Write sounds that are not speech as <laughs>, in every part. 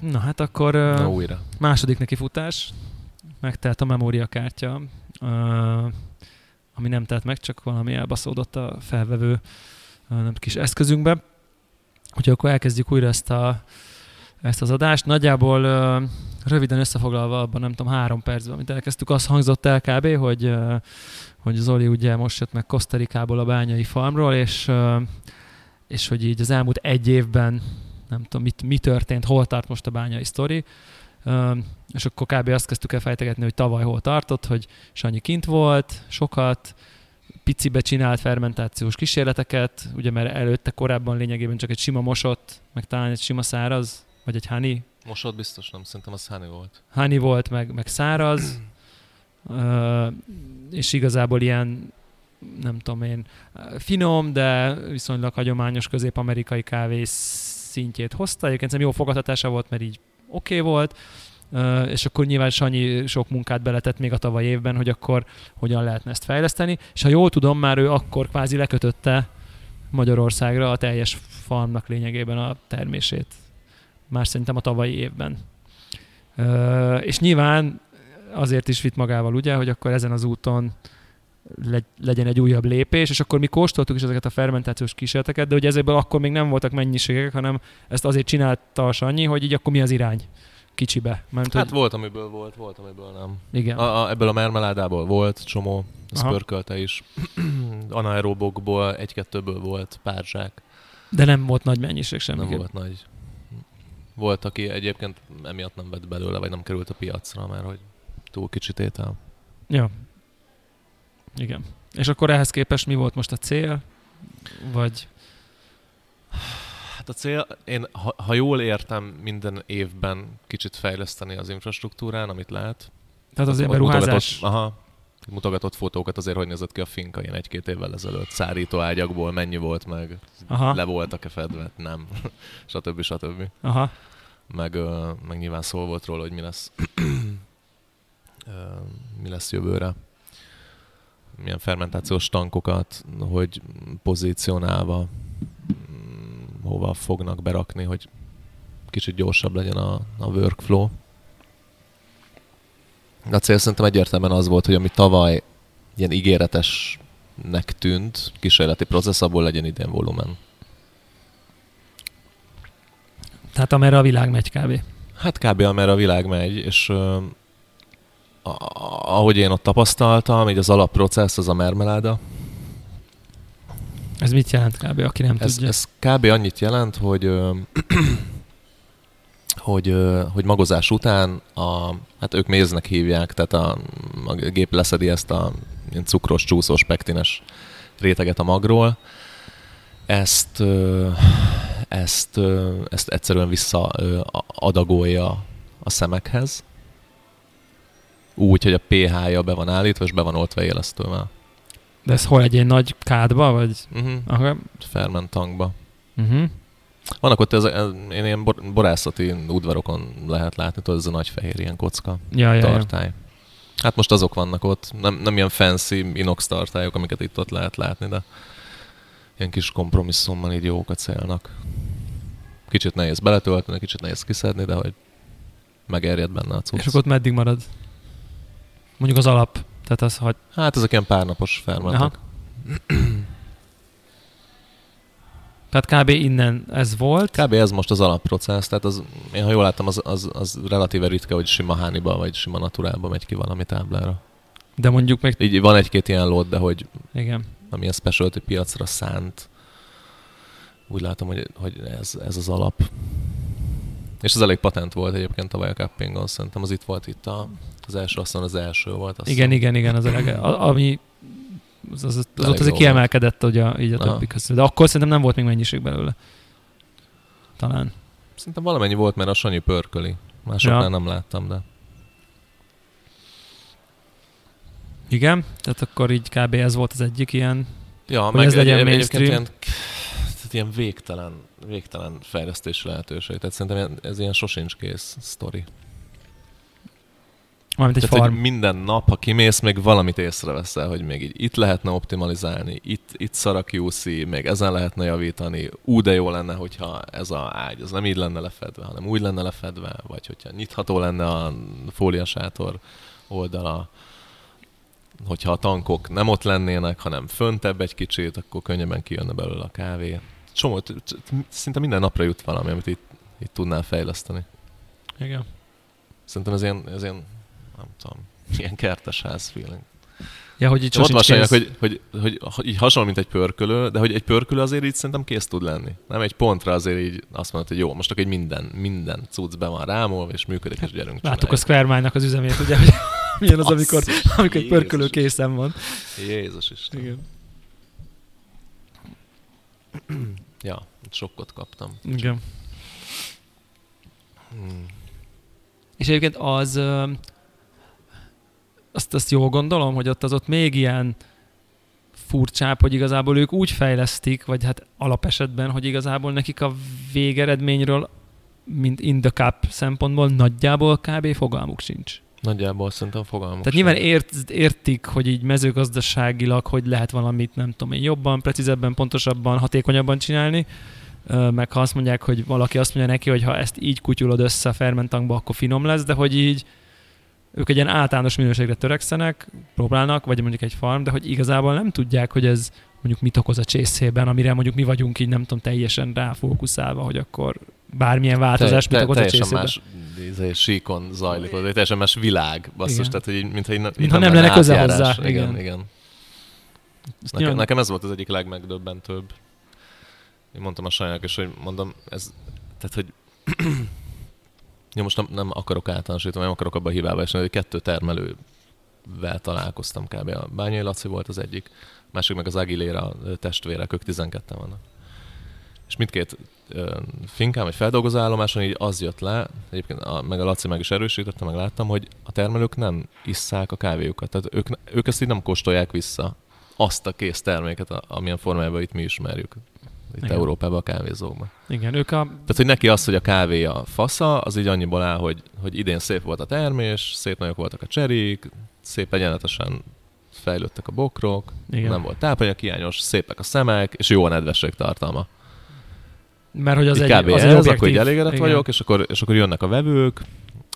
Na hát akkor Na újra. második neki futás, megtelt a memóriakártya, ami nem telt meg, csak valami elbaszódott a felvevő nem kis eszközünkbe. Úgyhogy akkor elkezdjük újra ezt, a, ezt az adást. Nagyjából röviden összefoglalva abban nem tudom három percben, amit elkezdtük, az hangzott el kb., hogy, hogy Zoli ugye most jött meg Kosztarikából a bányai farmról, és, és hogy így az elmúlt egy évben nem tudom, mit, mi történt, hol tart most a bányai sztori. És akkor kb. azt kezdtük el fejtegetni, hogy tavaly hol tartott, hogy Sanyi kint volt, sokat, picibe csinált fermentációs kísérleteket, ugye mert előtte korábban lényegében csak egy sima mosott, meg talán egy sima száraz, vagy egy honey, Mosott biztos nem, szerintem az Honey volt. honey volt, meg, meg száraz, és igazából ilyen, nem tudom én, finom, de viszonylag hagyományos közép-amerikai kávé szintjét hozta. Egyébként szerintem jó fogadhatása volt, mert így oké okay volt, Ö, és akkor nyilván Sanyi sok munkát beletett még a tavaly évben, hogy akkor hogyan lehetne ezt fejleszteni, és ha jól tudom, már ő akkor kvázi lekötötte Magyarországra a teljes farmnak lényegében a termését. Már szerintem a tavalyi évben. Ö, és nyilván azért is vitt magával, ugye, hogy akkor ezen az úton legyen egy újabb lépés, és akkor mi kóstoltuk is ezeket a fermentációs kísérleteket, de ugye ezekből akkor még nem voltak mennyiségek, hanem ezt azért csinálta a Sanyi, hogy így akkor mi az irány kicsibe. Mert, Hát hogy, volt, amiből volt, volt, amiből nem. igen. A, a, ebből a mermeládából volt csomó, Aha. pörkölte is. <clears throat> Anaerobokból egy-kettőből volt pár zsák. De nem volt nagy mennyiség semmi. Nem volt nagy. Volt, aki egyébként emiatt nem vett belőle, vagy nem került a piacra, mert hogy túl kicsi tétel. Ja. Igen. És akkor ehhez képest mi volt most a cél? Vagy... Hát a cél, én ha, ha jól értem, minden évben kicsit fejleszteni az infrastruktúrán, amit lehet. Tehát azért beruházás... Aha, mutogatott fotókat azért, hogy nézett ki a finka ilyen egy-két évvel ezelőtt. Szárító ágyakból mennyi volt meg, Aha, le voltak-e fedve, nem, <laughs> stb. stb. aha. Meg, meg nyilván szó volt róla, hogy mi lesz, <clears throat> mi lesz jövőre. Milyen fermentációs tankokat, hogy pozícionálva mm, hova fognak berakni, hogy kicsit gyorsabb legyen a, a workflow. A cél szerintem egyértelműen az volt, hogy ami tavaly ilyen ígéretesnek tűnt, kísérleti processz, abból legyen idén volumen. Tehát amerre a világ megy kb. Hát kb. amerre a világ megy, és ö, ahogy én ott tapasztaltam, így az alapprocessz az a mermeláda. Ez mit jelent kb. aki nem Ez, tudja? ez kb. annyit jelent, hogy <clears throat> hogy, hogy magozás után a, hát ők méznek hívják, tehát a, a gép leszedi ezt a ilyen cukros, csúszós, pektines réteget a magról. Ezt, ezt, ezt egyszerűen visszaadagolja a szemekhez. Úgy, hogy a pH-ja be van állítva, és be van oltva élesztővel. De ez hol egy ilyen nagy kádba, vagy? Uh-huh. Aha. Ferment tankba. Uh-huh. Vannak ott, ez, ez, én ilyen bor- borászati udvarokon lehet látni, tudod, ez a nagy fehér ilyen kocka Ja, ja, ja. Hát most azok vannak ott, nem, nem ilyen fancy inox tartályok, amiket itt ott lehet látni, de ilyen kis kompromisszummal így jókat célnak. Kicsit nehéz beletölteni, kicsit nehéz kiszedni, de hogy megerjed benne a cucc. És akkor ott meddig marad? Mondjuk az alap. Tehát az, hogy... Hát ezek ilyen párnapos fermentek. Tehát kb. innen ez volt. Kb. ez most az alapprocessz, tehát az, én ha jól láttam, az, az, az relatíve ritka, hogy sima hániba vagy sima naturálba megy ki valami táblára. De mondjuk még... Így van egy-két ilyen lót, de hogy Igen. amilyen specialty piacra szánt, úgy látom, hogy, hogy ez, ez az alap. És ez elég patent volt egyébként tavaly a Cuppingon, szerintem az itt volt itt a, az első, azt hiszem az első volt. Azt Igen, igen, igen, az a lege, a, ami az, az, az, az ott azért kiemelkedett ugye, így a többi közül. De akkor szerintem nem volt még mennyiség belőle. Talán. Szerintem valamennyi volt, mert a Sanyi pörköli. Másoknál Ja. nem láttam, de Igen, tehát akkor így kb. ez volt az egyik ilyen. Ja, Hogy meg ez legyen egy, mainstream. ilyen, tehát ilyen végtelen, végtelen fejlesztési lehetőség. Tehát szerintem ez ilyen sosincs kész sztori. Mármint egy Tehát, farm. hogy minden nap, ha kimész, még valamit észreveszel, hogy még így itt lehetne optimalizálni, itt, itt szar a QC, még ezen lehetne javítani. Ú, de jó lenne, hogyha ez a ágy, az nem így lenne lefedve, hanem úgy lenne lefedve, vagy hogyha nyitható lenne a fóliasátor oldala, hogyha a tankok nem ott lennének, hanem föntebb egy kicsit, akkor könnyebben kijönne belőle a kávé. Csomó, szinte minden napra jut valami, amit itt, itt tudnál fejleszteni. Igen. Szerintem ez ilyen, ez ilyen nem tudom, ilyen kertesház feeling. Ja, hogy itt Ott kész. hogy, hogy, hogy, hogy, így hasonló, mint egy pörkölő, de hogy egy pörkölő azért így szerintem kész tud lenni. Nem egy pontra azért így azt mondod, hogy jó, most akkor egy minden, minden cucc be van rámolva, és működik, és gyerünk Láttuk a. Square az üzemét, ugye, hogy <laughs> milyen az, amikor, Basszus, amikor egy pörkölő készen van. Jézus Isten. Igen. Ja, sokkot kaptam. Igen. Hmm. És egyébként az, azt, azt jól gondolom, hogy ott az ott még ilyen furcsább, hogy igazából ők úgy fejlesztik, vagy hát alapesetben, hogy igazából nekik a végeredményről, mint in the cup szempontból nagyjából kb. fogalmuk sincs. Nagyjából szerintem fogalmuk Tehát sem. nyilván ért, értik, hogy így mezőgazdaságilag, hogy lehet valamit, nem tudom én, jobban, precízebben, pontosabban, hatékonyabban csinálni, meg ha azt mondják, hogy valaki azt mondja neki, hogy ha ezt így kutyulod össze a fermentankba, akkor finom lesz, de hogy így ők egy ilyen általános minőségre törekszenek, próbálnak, vagy mondjuk egy farm, de hogy igazából nem tudják, hogy ez mondjuk mit okoz a csészében, amire mondjuk mi vagyunk így nem tudom teljesen ráfókuszálva, hogy akkor bármilyen változás te, mit okoz a csészében. más izé, síkon zajlik, vagy teljesen más világ, basszus, Igen. tehát hogy így, mintha így, Mintha nem lenne köze átjárás. hozzá, Igen, igen. igen. Nekem, nekem ez volt az egyik legmegdöbbentőbb. Én mondtam a sajnának is, hogy mondom, ez, tehát hogy ja, most nem, nem akarok általánosítani, nem akarok abba a hibába esni, hogy kettő termelővel találkoztam kb. A Bányai Laci volt az egyik, másik meg az Aguilera testvérek, ők 12 vannak. És mindkét finkám, vagy feldolgozóállomáson így az jött le, egyébként a, meg a Laci meg is erősítette, meg láttam, hogy a termelők nem isszák a kávéjukat. Tehát ők, ők ezt így nem kóstolják vissza azt a kész terméket, amilyen formájában itt mi ismerjük. Itt Igen. Európában a kávézókban. Igen, ők a Tehát, hogy neki az, hogy a kávé a fasza, az így annyiból áll, hogy, hogy idén szép volt a termés, szép nagyok voltak a cserék, szép egyenletesen fejlődtek a bokrok, Igen. Nem volt tápanyaghiányos, szépek a szemek, és jó a nedvesség tartalma. Mert hogy az egy, kb. az ez, egy akkor így elégedett Igen. vagyok, és akkor, és akkor jönnek a vevők,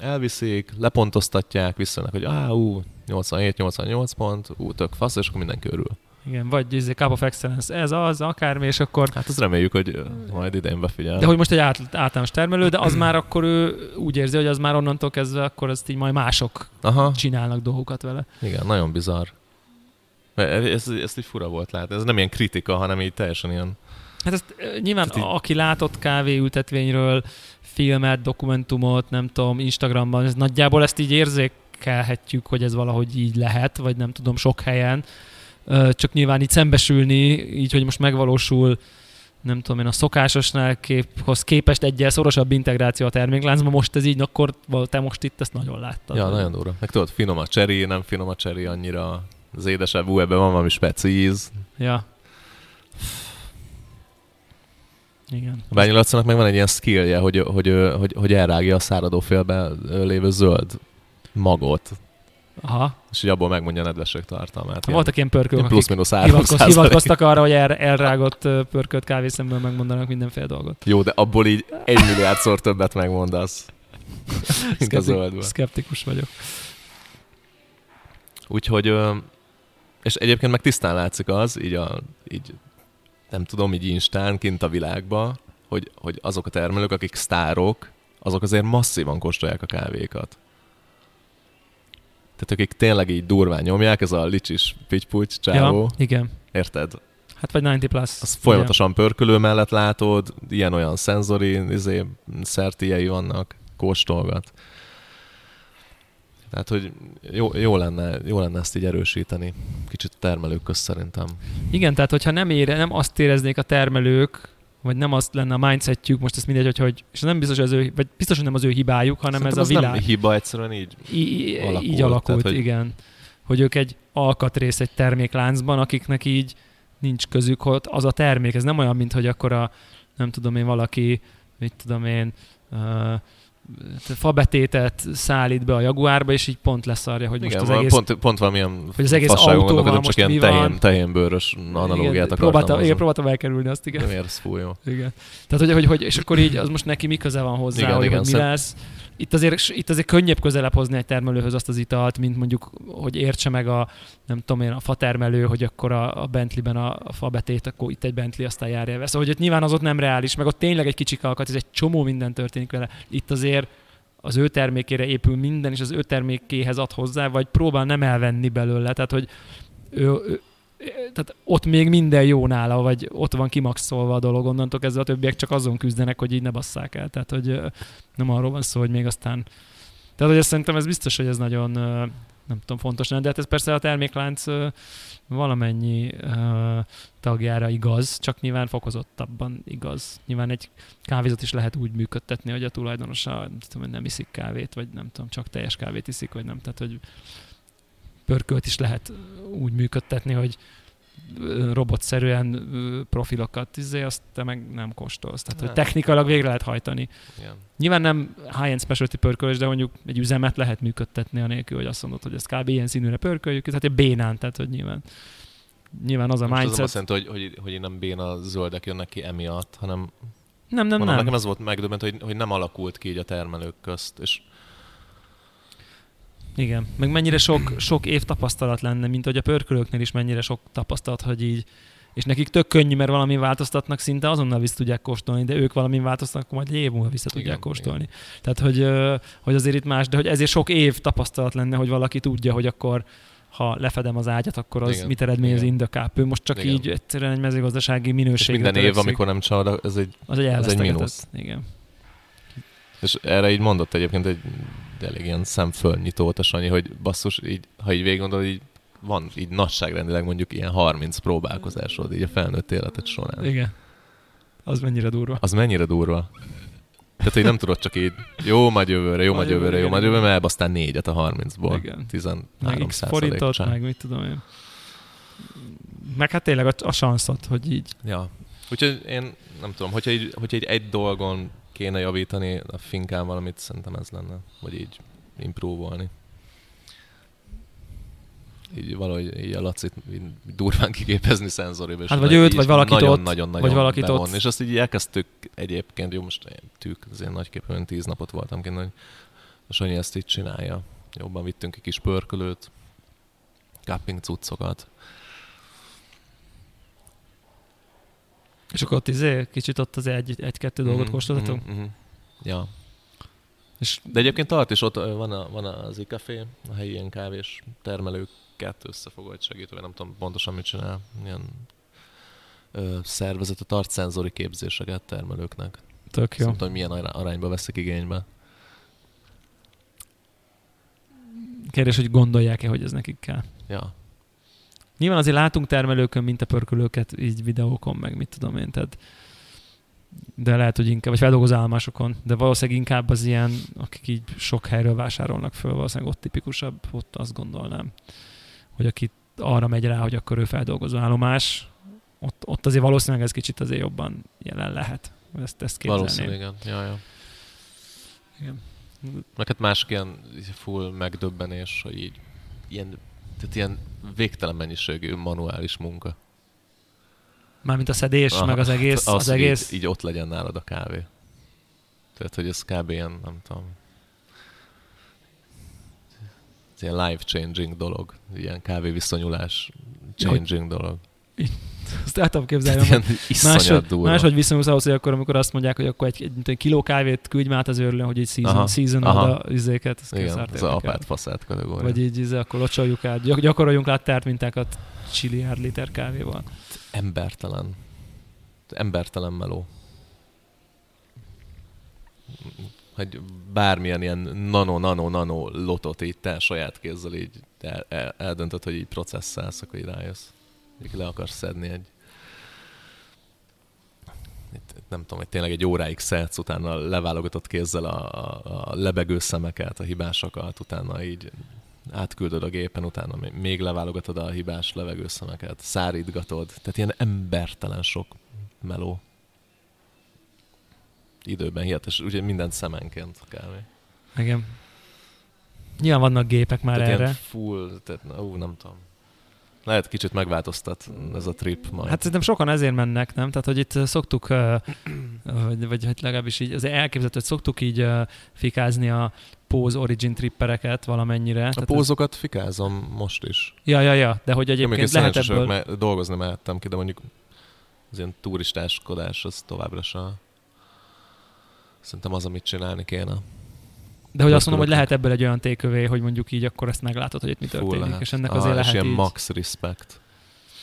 elviszik, lepontoztatják, visszajönnek, hogy á, ú, 87-88 pont, ú, tök fasz, és akkor mindenki örül. Igen, vagy izé, Cup of Excellence, ez az, akármi, és akkor Hát azt reméljük, hogy ö, majd idén befigyel. de hogy most egy át, általános termelő, de az már akkor ő úgy érzi, hogy az már onnantól kezdve akkor ezt így majd mások Aha, csinálnak dolgokat vele. igen, nagyon bizarr. Ez, ez így fura volt látni. Ez nem ilyen kritika, hanem így teljesen ilyen... Hát ezt nyilván Tehát így- aki látott kávéültetvényről filmet, dokumentumot, nem tudom, Instagramban, ez nagyjából ezt így érzékelhetjük, hogy ez valahogy így lehet, vagy nem tudom, sok helyen. Csak nyilván így szembesülni, így, hogy most megvalósul nem tudom én, a szokásosnál képhoz képest egyel szorosabb integráció a termékláncban, most ez így, akkor te most itt ezt nagyon láttad. Ja, nagyon durva. Meg tudod, finom a cseri, nem finom a cseri annyira. Az édesebb, ú, ebben van valami speci íz. Ja. Igen. A Bányi Lacinak meg van egy ilyen skillje, hogy, hogy, hogy, hogy, elrágja a száradó félbe lévő zöld magot, Aha. és hogy abból megmondja a nedvesség tartalmát. Ilyen- Voltak ilyen akik plusz-minusz 3 hivatkoz, hivatkoztak arra, hogy el, elrágott pörkölt kávészemből megmondanak mindenféle dolgot. Jó, de abból így egy milliárdszor többet megmondasz, <laughs> mint a zöldből. Szkeptikus vagyok. Úgyhogy, és egyébként meg tisztán látszik az, így, a, így nem tudom, így instán, kint a világba, hogy, hogy azok a termelők, akik sztárok, azok azért masszívan kóstolják a kávékat. Tehát akik tényleg így durván nyomják, ez a licsis pityputy csávó, Ja, igen. érted? Hát vagy 90 plus. Az folyamatosan pörkölő mellett látod, ilyen-olyan szenzori izé, szertiei vannak, kóstolgat. Tehát, hogy jó, jó, lenne, jó lenne ezt így erősíteni. Kicsit termelők közt szerintem. Igen. igen, tehát hogyha nem, ére, nem azt éreznék a termelők, vagy nem azt lenne a mindsetjük, most ezt mindegy, hogy, hogy és nem biztos, hogy az ő, vagy biztos, hogy nem az ő hibájuk, hanem Szerintem ez a világ. nem hiba, egyszerűen így. Í- alakult, így alakult, tehát, hogy- igen. Hogy ők egy alkatrész egy termékláncban, akiknek így nincs közük, hogy az a termék. Ez nem olyan, mint hogy akkor a, nem tudom én, valaki, mit tudom én, uh, fabetétet szállít be a Jaguárba, és így pont leszarja, hogy Igen, most az egész... pont, pont valamilyen hogy az egész autóval most csak ilyen tehén, tehénbőrös analógiát igen, próbáltam, igen, próbáltam elkerülni azt, igen. Nem érsz fú, jó. igen. Tehát, hogy, hogy, hogy, és akkor így az most neki mi köze van hozzá, Igen, hogy, igen, hogy mi szem- lesz. Itt azért, itt azért könnyebb közelebb hozni egy termelőhöz azt az italt, mint mondjuk, hogy értse meg a, nem tudom én, a fatermelő, hogy akkor a, a Bentleyben a, a fabetét, akkor itt egy Bentley, aztán járja vesz. Szóval, hogy ott nyilván az ott nem reális, meg ott tényleg egy kicsi alkat, ez egy csomó minden történik vele. Itt azért az ő termékére épül minden, és az ő termékéhez ad hozzá, vagy próbál nem elvenni belőle. Tehát, hogy ő, ő, tehát ott még minden jó nála, vagy ott van kimaxolva a dolog, onnantól kezdve a többiek csak azon küzdenek, hogy így ne basszák el. Tehát, hogy nem arról van szó, hogy még aztán... Tehát, hogy szerintem ez biztos, hogy ez nagyon nem tudom, fontos lenne, de hát ez persze a terméklánc valamennyi tagjára igaz, csak nyilván fokozottabban igaz. Nyilván egy kávézat is lehet úgy működtetni, hogy a tulajdonosa nem, tudom, nem iszik kávét, vagy nem tudom, csak teljes kávét iszik, vagy nem. Tehát, hogy pörkölt is lehet úgy működtetni, hogy robotszerűen profilokat, izé, azt te meg nem kóstolsz. Tehát, hogy Nem. technikailag végre lehet hajtani. Igen. Nyilván nem high-end specialty pörkölés, de mondjuk egy üzemet lehet működtetni anélkül, hogy azt mondod, hogy ezt kb. ilyen színűre pörköljük, tehát egy bénán, tehát hogy nyilván nyilván az a Most az mindset. azt jelenti, hogy, hogy, hogy nem béna zöldek jönnek ki emiatt, hanem Nem, nem, mondom, nem. nekem ez volt megdöbbentő, hogy, hogy nem alakult ki így a termelők közt, és Igen, meg mennyire sok, sok év tapasztalat lenne, mint hogy a pörkölőknél is mennyire sok tapasztalat, hogy így, és nekik tök könnyű, mert valami változtatnak, szinte azonnal vissza tudják kóstolni, de ők valami változtatnak, akkor majd egy év múlva vissza tudják Igen, kóstolni. Tehát, hogy, hogy azért itt más, de hogy ezért sok év tapasztalat lenne, hogy valaki tudja, hogy akkor ha lefedem az ágyat, akkor az Igen, Igen. mit eredményez igen. indakáp. Ő most csak Igen. így egyszerűen egy mezőgazdasági és minőségre minden év, törekszik. amikor nem csal, ez egy, az egy ez egy mínusz. Igen. És erre így mondott egyébként egy elég ilyen szemfölnyitó a Sanyi, hogy basszus, így, ha így végig gondolod, így van így nagyságrendileg mondjuk ilyen 30 próbálkozásod így a felnőtt életed során. Igen. Az mennyire durva. Az mennyire durva. Tehát, hogy nem tudod csak így, jó, majd jövőre, jó, majd jövőre, jó, majd jövőre, mert aztán négyet a 30-ból. Igen. 13 Meg X forintot, csak. meg mit tudom én. Meg hát tényleg a, a sanszot, hogy így. Ja. Úgyhogy én nem tudom, hogyha így, hogyha így egy dolgon kéne javítani a finkán valamit, szerintem ez lenne. Vagy így improvolni. Így valahogy így a Lacit durván kiképezni szenzoriba. Hát vagy őt, vagy valakit nagyon, ott, nagyon, nagyon vagy valakit bevonni. ott. És azt így elkezdtük egyébként, jó most én tűk, az ilyen nagyképpen tíz napot voltam kint, hogy a Sanyi ezt így csinálja. Jobban vittünk egy kis pörkölőt, cuccokat. És akkor ott izé, kicsit ott az egy, egy-kettő dolgot Mhm, kóstoltatunk. mhm, mhm. Ja. És De egyébként tart is, ott van, a, van az ikafé, a helyi ilyen kávés termelőket vagy segítő, vagy nem tudom pontosan mit csinál. Ilyen ö, szervezet a tart szenzori képzéseket termelőknek. tök Jó. Nem tudom, milyen ará- arányba veszik igénybe. Kérdés, hogy gondolják-e, hogy ez nekik kell. Ja. Nyilván azért látunk termelőkön, mint a pörkölőket így videókon, meg mit tudom én, tehát de lehet, hogy inkább, vagy feldolgozó állomásokon, de valószínűleg inkább az ilyen, akik így sok helyről vásárolnak föl, valószínűleg ott tipikusabb, ott azt gondolnám, hogy aki arra megy rá, hogy akkor ő feldolgozó állomás, ott, ott azért valószínűleg ez kicsit azért jobban jelen lehet. Ezt, ezt képzelném. Valószínűleg, igen. Ja, ja. Igen. Hát másik ilyen full megdöbbenés, hogy így ilyen, tehát ilyen végtelen mennyiségű manuális munka. Mármint a szedés, Aha, meg az egész, hát az, egész. Így, így ott legyen nálad a kávé. Tehát, hogy ez kb. ilyen, nem tudom, ilyen life-changing dolog. Ilyen kávéviszonyulás changing dolog. Azt el tudom képzelni. ilyen Máshogy, durva. máshogy viszonyulsz ahhoz, hogy akkor, amikor azt mondják, hogy akkor egy, egy, egy kiló kávét küldj már az őrlőn, hogy így season, Aha, season aha. a izéket, ezt Igen, kiszárt ez a érdekel. apát faszát kategória. Vagy így izé, akkor locsoljuk át, gyak, gyakoroljunk át tárt mintákat csiliárd liter kávéval. Embertelen. Embertelen meló. Hogy bármilyen ilyen nano-nano-nano lotot így te saját kézzel így el, el, eldöntöd, hogy így processzálsz, akkor így rájössz. Így le akarsz szedni egy itt, nem tudom, hogy tényleg egy óráig szedsz, utána leválogatott kézzel a, a, a lebegő szemeket, a hibásokat, utána így átküldöd a gépen, utána még- leválogatod a hibás levegőszemeket, szárítgatod, tehát ilyen embertelen sok meló. időben hihetes, ugye mindent szemenként kb. Igen. Nyilván vannak gépek már tehát erre. Ilyen full, tehát, ú, nem tudom. Lehet kicsit megváltoztat ez a trip majd. Hát szerintem sokan ezért mennek, nem? Tehát, hogy itt szoktuk, vagy, vagy hát legalábbis így, az elképzelhető, hogy szoktuk így fikázni a Pose Origin trippereket valamennyire. a Tehát pózokat fikázom most is. Ez, ja, ja, ja, de hogy Egyébként egyébként lehet ebből... mert dolgozni mehettem ki, de mondjuk az ilyen turistáskodás az továbbra sem. Szerintem az, amit csinálni kéne. De hogy azt mondom, hogy lehet ebből egy olyan tékövé, hogy mondjuk így akkor ezt meglátod, hogy itt mi Full történik, lehet. és ennek azért és lehet ilyen így... max respect.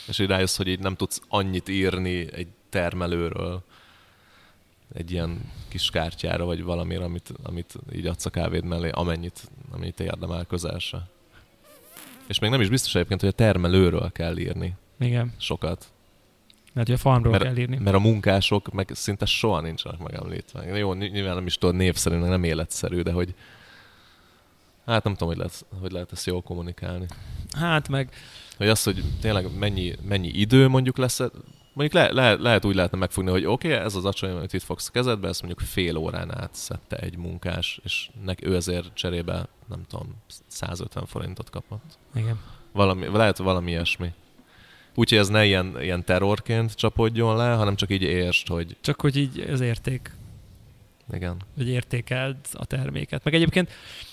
És így rájössz, hogy így nem tudsz annyit írni egy termelőről egy ilyen kis kártyára, vagy valamire, amit, amit így adsz a kávéd mellé, amennyit, amennyit érdemel közel se. És még nem is biztos egyébként, hogy a termelőről kell írni Igen, sokat. Mert hogy a farmról Mert- kell írni. Mert a munkások meg szinte soha nincsenek megemlítve. Jó, ny- nyilván nem is tudod névszerű, nem életszerű, de hogy hát nem tudom, hogy lehet, hogy lehet ezt jól kommunikálni. Hát meg, Hogy az, hogy tényleg mennyi, mennyi idő mondjuk lesz, mondjuk le, le, lehet úgy lehetne megfogni, hogy oké, okay, ez az acsony, amit itt fogsz kezedbe, ezt mondjuk fél órán át szedte egy munkás, és nek ő azért cserébe, nem tudom, 150 forintot kapott. igen. Valami, lehet valami ilyesmi. Úgyhogy ez ne ilyen, ilyen terrorként csapodjon le, hanem csak így értsd, hogy Csak hogy így az érték, igen. hogy értékeld a terméket. Meg egyébként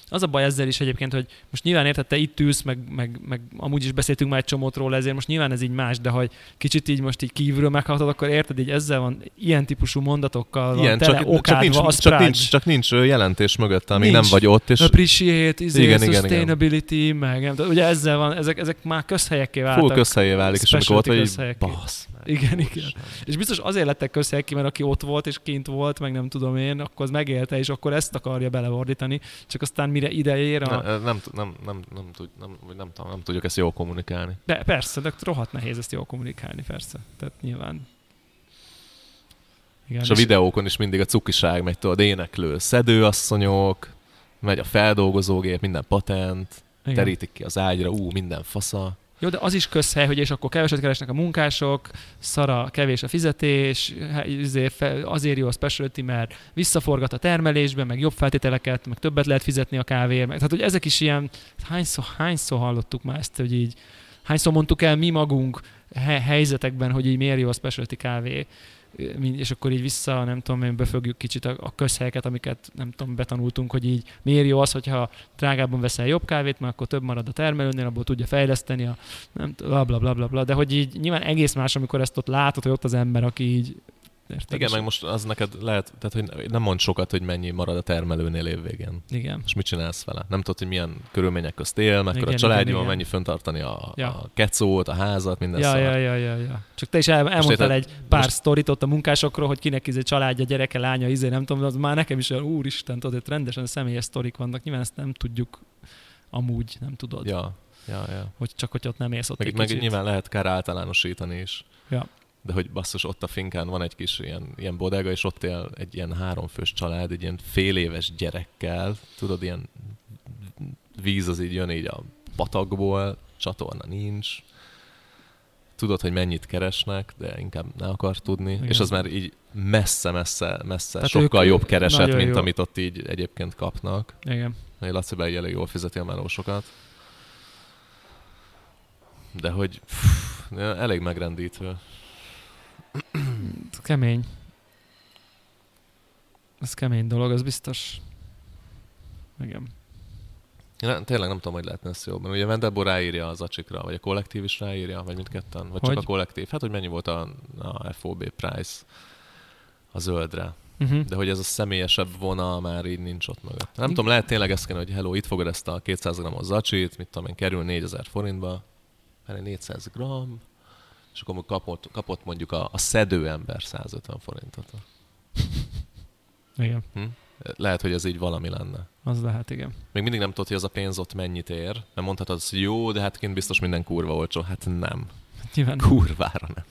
az a baj ezzel is egyébként, hogy most nyilván érted, te itt ülsz, meg, meg, meg amúgy is beszéltünk már egy csomót róla, ezért most nyilván ez így más, de hogy kicsit így most így kívülről meghallgatod, akkor érted, így ezzel van, ilyen típusú mondatokkal Igen, van tele, csak, csak, nincs, csak, nincs, csak nincs jelentés mögötte, amíg Nincs. nem vagy ott, és Appreciate, izé, Igen, igen, igen, igen. sustainability, meg nem tudom, ugye ezzel van, ezek, ezek már közhelyekké váltak. full közhelyé válik, és amikor ott vagy, meg, <laughs> Igen, igen. És biztos azért lettek közhelyekké, mert aki ott volt és kint volt, meg nem tudom én, akkor az megélte, és akkor ezt akarja belevordítani. Csak aztán mire ide ér a... Ne, nem, tud- nem, nem, nem, tud, nem, nem, tudom, nem tudjuk ezt jól kommunikálni. De persze, de rohadt nehéz ezt jól kommunikálni, persze. Tehát nyilván. Igen, És a videókon is mindig a cukiság megy, tudod, éneklő szedőasszonyok, megy a feldolgozógép, minden patent, igen. terítik ki az ágyra, ú, minden fasza. Jó, de az is közhely, hogy és akkor keveset keresnek a munkások, szara, kevés a fizetés, izé, azért jó a specialty, mert visszaforgat a termelésben, meg jobb feltételeket, meg többet lehet fizetni a kávéért. Meg, tehát, hogy ezek is ilyen, hányszor, hányszor hallottuk már ezt, hogy így, hányszor mondtuk el mi magunk he- helyzetekben, hogy így miért jó a specialty kávé, és akkor így vissza, nem tudom, én befogjuk kicsit a, a közhelyeket, amiket nem tudom, betanultunk, hogy így miért jó az, hogyha drágábban veszel jobb kávét, mert akkor több marad a termelőnél, abból tudja fejleszteni a nem bla bla bla bla, bla. De hogy így nyilván egész más, amikor ezt ott látod, hogy ott az ember, aki így érted? Igen, meg most az neked lehet, tehát hogy nem mond sokat, hogy mennyi marad a termelőnél évvégén. Igen. És mit csinálsz vele? Nem tudod, hogy milyen körülmények közt él, mekkora a családja van, mennyi föntartani a, Ja. a kecót, a házat, minden Ja, szar. ja, ja, ja, ja. Csak te is el, elmondtál egy pár most- sztorit ott a munkásokról, hogy kinek izé családja, gyereke, lánya, izé, nem tudom, az már nekem is olyan, úristen, tudod, itt rendesen személyes sztorik vannak, nyilván ezt nem tudjuk amúgy, nem tudod, ja. Ja, ja, ja. hogy csak hogy ott nem élsz ott Meg, egy meg kicsit. nyilván lehet kár általánosítani is. Ja. De hogy basszus, ott a finkán van egy kis ilyen, ilyen bodega, és ott él egy ilyen háromfős család, egy ilyen fél éves gyerekkel, tudod, ilyen víz az így jön így a patakból, csatorna nincs, tudod, hogy mennyit keresnek, de inkább ne akar tudni, Igen. és az már így messze-messze, messze Tehát sokkal jobb kereset, mint jó. amit ott így egyébként kapnak. Igen. Egy Laci be így elég jól fizeti a melósokat. De hogy pff, elég megrendítő. Ez kemény. Ez kemény dolog, az biztos. Igen. Nem- tényleg nem tudom, hogy lehetne ezt jobban. Ugye Vendelbo ráírja az acsikra, vagy a kollektív is ráírja, vagy mindketten, vagy Hogy? csak a kollektív. Hát, hogy mennyi volt a, a FOB price a zöldre. Uh-huh. De hogy ez a személyesebb vonal már így nincs ott mögött. Nem Igen. tudom, lehet tényleg ezt kéne, hogy hello, itt fogod ezt a 200 g-os zacsit, mit tudom én, kerül 4000 forintba, hát 400 g, és akkor kapott, kapott mondjuk a, a szedő ember 150 forintot. Igen, Hm? Lehet, hogy ez így valami lenne. az lehet, igen. Még mindig nem tudod, hogy az a pénz ott mennyit ér, mert mondhatod azt, hogy jó, de hát kint biztos minden kurva olcsó. Hát nem. Nyilván, Kurvára nem.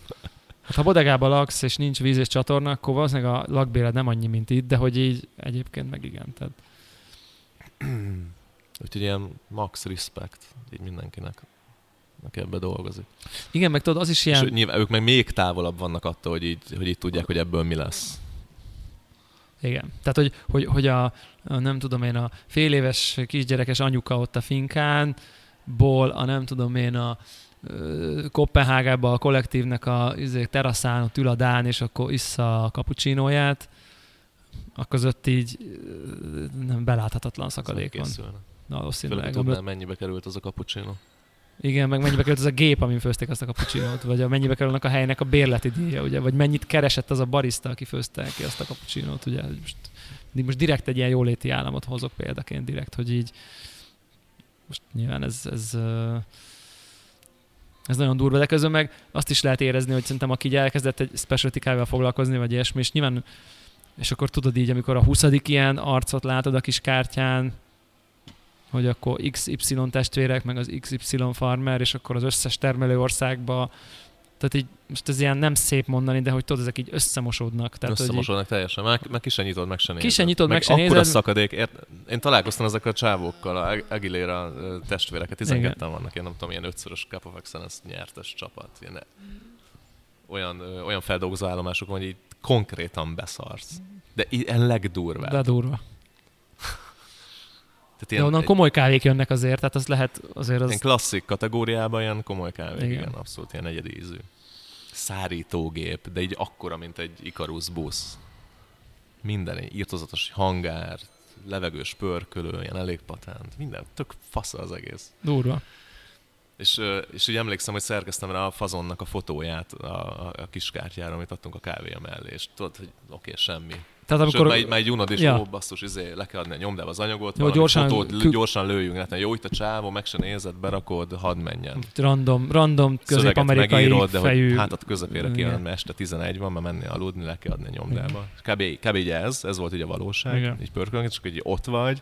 hát, ha bodegában laksz, és nincs víz és csatorna, akkor valószínűleg a lakbéred nem annyi, mint itt, de hogy így egyébként meg igen. Tehát, Úgyhogy ilyen max respect így mindenkinek, aki ebbe dolgozik. igen, meg tudod, az is Ilyen... És nyilván ők meg még távolabb vannak attól, hogy így, hogy így tudják, hogy ebből mi lesz. Igen. Tehát, hogy, hogy, hogy a, nem tudom én, a fél éves kisgyerekes anyuka ott a finkán, ból a nem tudom én a Kopenhágában a kollektívnek a izé, teraszán ott ül a Dán, és akkor issza a kapucsinóját, a között így nem beláthatatlan szakadék van. Na, valószínűleg. Tudnál, mennyibe került az a kapucsinó? Igen, meg mennyibe került az a gép, amin főzték azt a kapucsinót, vagy a mennyibe kerülnek a helynek a bérleti díja, ugye, vagy mennyit keresett az a barista, aki főzte ki azt a kapucsinót, ugye. Most, most direkt egy ilyen jóléti államot hozok példaként direkt, hogy így most nyilván ez, ez ez nagyon durva, de közben meg azt is lehet érezni, hogy szerintem aki így elkezdett egy specialty kávéval foglalkozni, vagy ilyesmi, és nyilván, és akkor tudod így, amikor a 20. ilyen arcot látod a kis kártyán, hogy akkor XY testvérek, meg az XY farmer, és akkor az összes termelő országba tehát így, most ez ilyen nem szép mondani, de hogy tudod, ezek így összemosódnak. Tehát, összemosódnak így, teljesen, meg, meg ki sem nyitod, meg sem. Ki sem nyitod, meg, meg sem nézed. szakadék. Ért, én találkoztam ezekkel a csávókkal, a Aguilera testvéreket, 12 vannak, én nem tudom, ilyen ötszörös Cup of Excellence nyertes csapat. Ilyen, olyan, olyan feldolgozó állomások van, hogy így konkrétan beszarsz. De ilyen legdurvább. De durva. Tehát ilyen, De onnan egy, komoly kávék jönnek azért, tehát az lehet azért az... Ilyen klasszik kategóriában ilyen komoly kávék, igen. igen, abszolút ilyen egyedi ízű. Szárítógép, de így akkora, mint egy Icarus busz. Minden, írtozatos hangár, levegős pörkölő, ilyen elég patent, minden, tök fasz az egész. Durva. És, és úgy emlékszem, hogy szerkeztem rá a fazonnak a fotóját a, a, a kiskártyára, amit adtunk a kávéja mellé, és tudod, hogy oké, okay, semmi. Tehát amikor... Sőt, már, egy unod, és ja. ó, basszus, izé, le kell adni a nyomdába az anyagot, jó, gyorsan, fotót, kü... gyorsan lőjünk, hát jó itt a csávó, meg se nézed, berakod, hadd menjen. Random, random közép-amerikai megírod, de fejű... hogy hátat közepére kijön, mert este 11 van, mert menni aludni, le kell adni a nyomdába. Kb, kb. így ez, ez volt így a valóság, Igen. így pörkölünk, csak hogy ott vagy,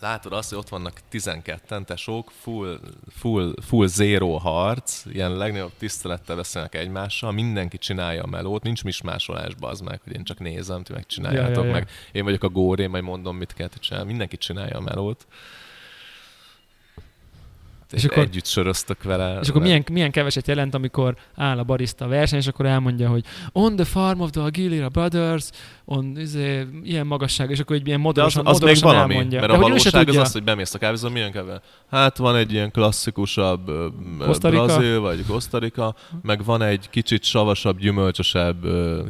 látod azt, hogy ott vannak 12-en tesók, full, full, full zero harc, ilyen legnagyobb tisztelettel beszélnek egymással, mindenki csinálja a melót, nincs mismásolásba az meg, hogy én csak nézem, ti megcsináljátok, ja, ja, ja. meg én vagyok a gór, én majd mondom, mit kell csinálni, mindenki csinálja a melót és, és akkor, együtt söröztök vele. És akkor milyen, milyen keveset jelent, amikor áll a barista a verseny, és akkor elmondja, hogy on the farm of the Aguilera Brothers, on izé, ilyen magasság, és akkor egy ilyen modorosan, az, az még valami, elmondja. mert De a valóság az az, hogy bemész a kávézó, milyen keve? Hát van egy ilyen klasszikusabb brazil, vagy Kosztarika, meg van egy kicsit savasabb, gyümölcsösebb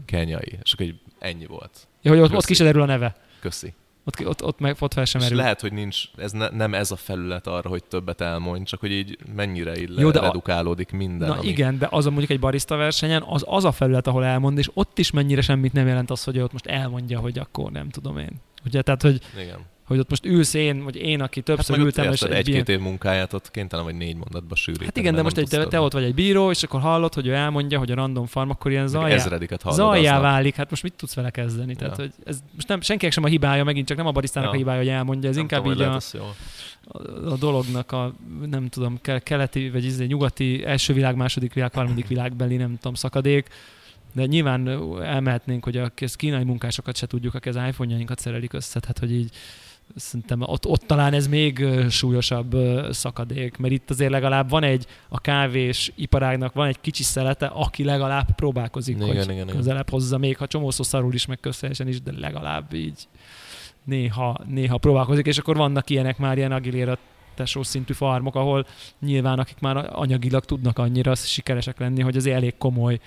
kenyai. És akkor egy ennyi volt. Ja, hogy ott, ott kiderül a neve. Köszi ott, ott, ott, meg, ott fel sem merül. lehet, hogy nincs, ez ne, nem ez a felület arra, hogy többet elmondj, csak hogy így mennyire így Jó, de redukálódik minden. Na ami... igen, de az a mondjuk egy barista versenyen, az az a felület, ahol elmond, és ott is mennyire semmit nem jelent az, hogy ott most elmondja, hogy akkor nem tudom én. Ugye, tehát, hogy igen hogy ott most ülsz én, vagy én, aki többször hát ültem. És egy egy-két év munkáját ott kénytelen vagy négy mondatba sűríteni. Hát igen, de most egy, te, te, ott vagy egy bíró, és akkor hallod, hogy ő elmondja, hogy a random farm, akkor ilyen zajjá, zajjá válik. Hát most mit tudsz vele kezdeni? Ja. Tehát, hogy ez most nem, senkinek sem a hibája, megint csak nem a barisztának ja. a hibája, hogy elmondja, ez nem inkább tudom, így a, a, a, dolognak a, nem tudom, keleti, vagy izé, nyugati, első világ, második világ, harmadik <clears throat> világbeli, nem tudom, szakadék de nyilván elmehetnénk, hogy a kínai munkásokat se tudjuk, akik az iPhone-jainkat szerelik össze, tehát hogy így szerintem ott, ott talán ez még súlyosabb szakadék, mert itt azért legalább van egy, a kávés iparágnak van egy kicsi szelete, aki legalább próbálkozik, igen, hogy igen, közelebb igen. hozza, még ha csomószó szarul is, meg is, de legalább így néha, néha próbálkozik, és akkor vannak ilyenek már ilyen Aguilera tesó szintű farmok, ahol nyilván akik már anyagilag tudnak annyira sikeresek lenni, hogy az elég komoly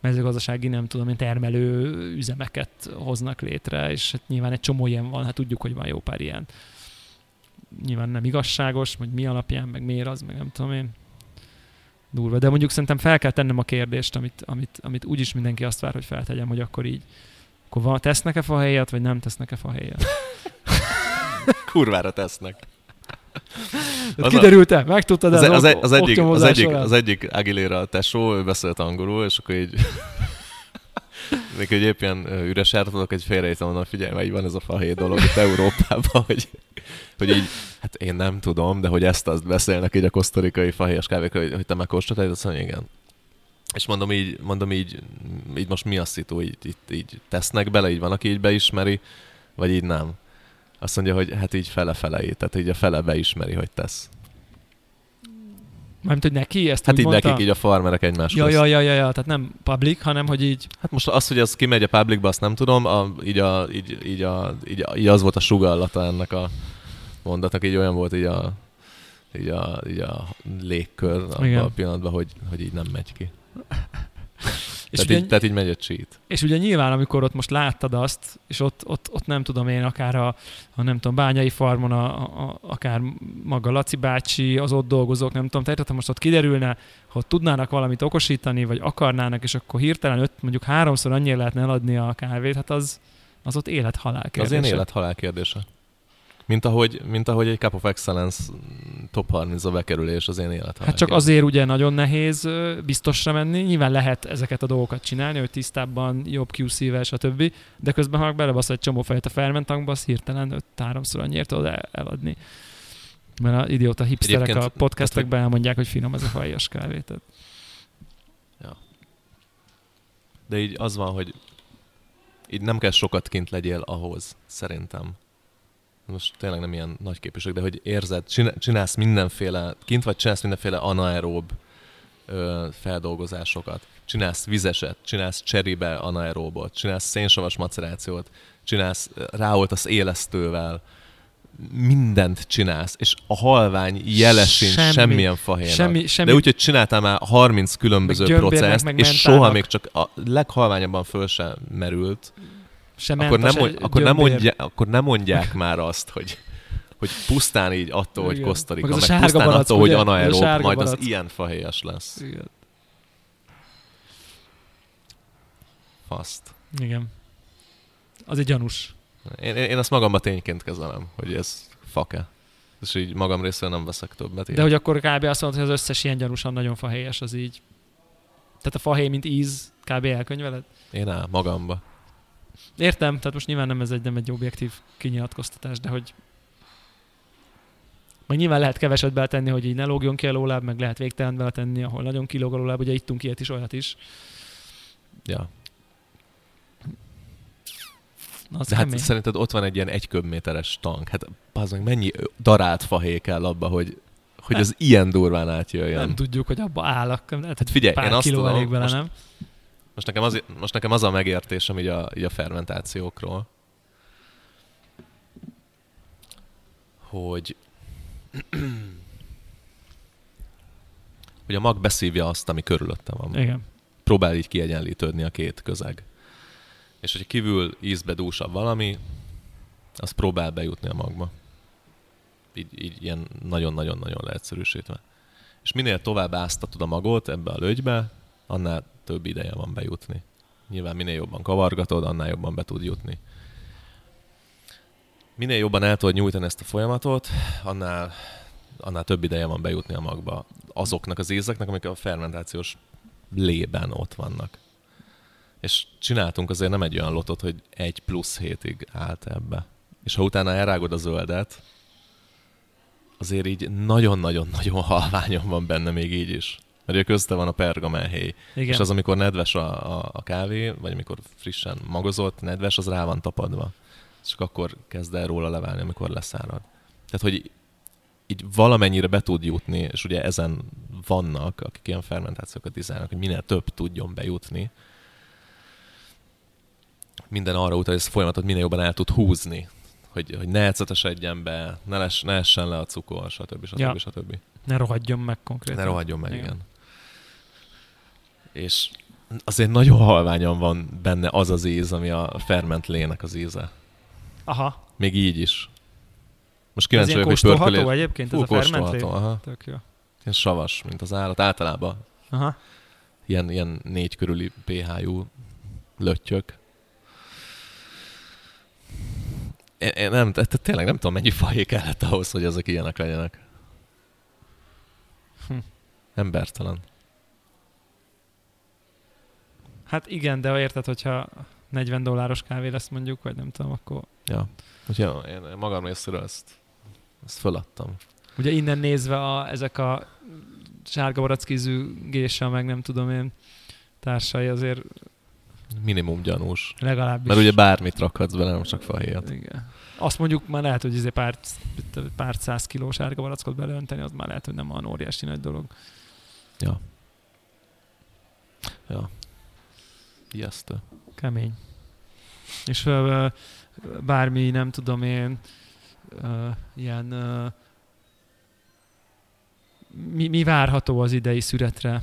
mezőgazdasági, nem tudom termelő üzemeket hoznak létre, és hát nyilván egy csomó ilyen van, hát tudjuk, hogy van jó pár ilyen. Nyilván nem igazságos, hogy mi alapján, meg miért az, meg nem tudom én. Durva. De mondjuk szerintem fel kell tennem a kérdést, amit, amit, amit úgyis mindenki azt vár, hogy feltegyem, hogy akkor így, akkor van, tesznek-e fahéjat, vagy nem tesznek-e fahéjat? <laughs> Kurvára tesznek. Az kiderült-e? Megtudtad az, az, az, az, egyik, az, egyik, az egyik Aguilera tesó, ő beszélt angolul, és akkor így <laughs> még egy épp ilyen üres jártatok, egy félrejtem mondom, figyelj, mert így van ez a fahé dolog itt Európában, <laughs> hogy, hogy így, hát én nem tudom, de hogy ezt azt beszélnek így a kosztorikai fahéjas kávékra, hogy, hogy te megkóstoltad, azt mondja, igen. És mondom így, mondom így, így most mi a szitu, így, így, így tesznek bele, így van, aki így beismeri, vagy így nem. Azt mondja, hogy hát így fele-fele, tehát így a fele beismeri, hogy tesz. Mármint, hogy neki ezt Hát így mondta? nekik így a farmerek egymás Ja, ja, ja, ja, ja, tehát nem public, hanem hogy így, Hát most az, hogy ez kimegy a publicba, azt nem tudom, a, így, a, így, így, a, így, a, így, az volt a sugallata ennek a mondatnak, így olyan volt így a, így a, így a légkör abban a pillanatban, hogy, hogy így nem megy ki. És Tehát, ugye, így, tehát így megy a cheat. és ugye nyilván, amikor ott most láttad azt, és ott, ott, ott nem tudom én, akár a, a nem tudom, bányai farmon, a, a, akár maga Laci bácsi, az ott dolgozók, nem tudom, tehát ha most ott kiderülne, hogy tudnának valamit okosítani, vagy akarnának, és akkor hirtelen öt, mondjuk háromszor annyira lehetne eladni a kávét, hát az, az ott élet-halál Az kérdése. én élet-halál kérdése. Mint ahogy, mint ahogy egy Cup of Excellence top 30-a bekerülés az én élet Hát csak azért ugye nagyon nehéz biztosra menni. Nyilván lehet ezeket a dolgokat csinálni, hogy tisztábban, jobb QC-vel, stb. De közben, ha belebasz egy csomó fejet a fermentankba, az hirtelen 5 háromszor annyira tudod el- eladni. Mert a idióta hipsterek Egyébként- a podcastekben elmondják, hogy finom ez a fajas kávé. Tehát De így az van, hogy így nem kell sokat kint legyél ahhoz, szerintem. Most tényleg nem ilyen nagy képviség, de hogy érzed, csinál- csinálsz mindenféle, kint vagy csinálsz mindenféle anaerób ö, feldolgozásokat. Csinálsz vizeset, csinálsz cseribe anaeróbot, csinálsz szénsavas macerációt, csinálsz, ráoltasz élesztővel, mindent csinálsz, és a halvány jele sincs Semmi. semmilyen fahéjnak. semmi, semmi De úgy, hogy csináltál már 30 különböző Meg gyömbérnek, processzt, meg és mentának. soha még csak a leghalványabban föl sem merült, sem akkor nem, mond, akkor, nem mondja, akkor nem mondják már azt, hogy hogy pusztán így attól, hogy Igen. Kosztarika, Meg meg, az pusztán barack, attól, hogy ugye? Az a anaerób, majd az barack. ilyen fahéjas lesz. Igen. Faszt. Igen. Az egy gyanús. Én, én, én azt magamba tényként kezelem, hogy ez fake. És így magam részéről nem veszek többet. De hogy akkor kb. azt mondod, hogy az összes ilyen gyanúsan nagyon fahéjas, az így. Tehát a fahéj, mint íz, kb. elkönyveled? Én áll magamba. Értem, tehát most nyilván nem ez egy, nem egy objektív kinyilatkoztatás, de hogy meg nyilván lehet keveset beletenni, hogy így ne lógjon ki a lóláb, meg lehet végtelen beletenni, ahol nagyon kilóg a lóláb, ugye ittunk ilyet is, olyat is. Ja. Na, az De hát szerinted ott van egy ilyen egy köbméteres tank. Hát az meg mennyi darált fahéj kell abba, hogy, hogy az ilyen durván átjöjjön. nem tudjuk, hogy abba állak. Lehet, Hát figyelj, pár én azt kiló tudom, elég bele, nem? Most nekem, az, most nekem az a megértésem így a, így a fermentációkról, hogy hogy a mag beszívja azt, ami körülötte van. Igen. Próbál így kiegyenlítődni a két közeg. És hogyha kívül ízbe dúsabb valami, az próbál bejutni a magba. Így, így ilyen nagyon-nagyon-nagyon leegyszerűsítve. És minél tovább áztatod a magot ebbe a lögybe, annál több ideje van bejutni. Nyilván minél jobban kavargatod, annál jobban be tud jutni. Minél jobban el tudod nyújtani ezt a folyamatot, annál, annál több ideje van bejutni a magba azoknak az ízeknek, amik a fermentációs lében ott vannak. És csináltunk azért nem egy olyan lotot, hogy egy plusz hétig állt ebbe. És ha utána elrágod a zöldet, azért így nagyon-nagyon-nagyon halványon van benne még így is. Mert ugye közte van a pergamenhéj. Igen. És az, amikor nedves a, a, a kávé, vagy amikor frissen magozott, nedves, az rá van tapadva. Csak akkor kezd el róla leválni, amikor leszárad. Tehát, hogy így valamennyire be tud jutni, és ugye ezen vannak, akik ilyen fermentációkat dizájnolnak, hogy minél több tudjon bejutni. Minden arra utal, hogy ezt a folyamatot minél jobban el tud húzni. Hogy, hogy ne ecetesedjen be, ne, les, ne essen le a cukor, stb. stb. Ja. stb. Ne rohadjon meg konkrétan. Ne rohadjon meg, Igen. igen. És azért nagyon halványan van benne az az íz, ami a ferment lének az íze. Aha. Még így is. Most kíváncsi vagyok, hogy pörkölés... egyébként, Fú, ez a fermentlé? kóstolható, aha. Tök jó. Ilyen savas, mint az állat. Általában Aha. ilyen, ilyen négy körüli pH-jú löttyök. Én, én nem, tehát tényleg nem tudom, mennyi fajé kellett ahhoz, hogy ezek ilyenek legyenek. Hm. Embertelen. Hát igen, de érted, hogyha 40 dolláros kávé lesz mondjuk, vagy nem tudom, akkor Ja. Úgyhogy én magam részéről ezt, ezt föladtam. ugye innen nézve a, ezek a sárga barackízű géssel, meg nem tudom én társai azért minimum gyanús. Legalábbis. Mert ugye bármit rakhatsz bele, nem csak fahéjat. Igen. Azt mondjuk már lehet, hogy izé pár, pár száz kilós árga barackot beleönteni, az már lehet, hogy nem olyan óriási nagy dolog. Ja. Ja. Ijesztő. Kemény. És ö, bármi, nem tudom én, ö, ilyen ö, mi, mi várható az idei szüretre?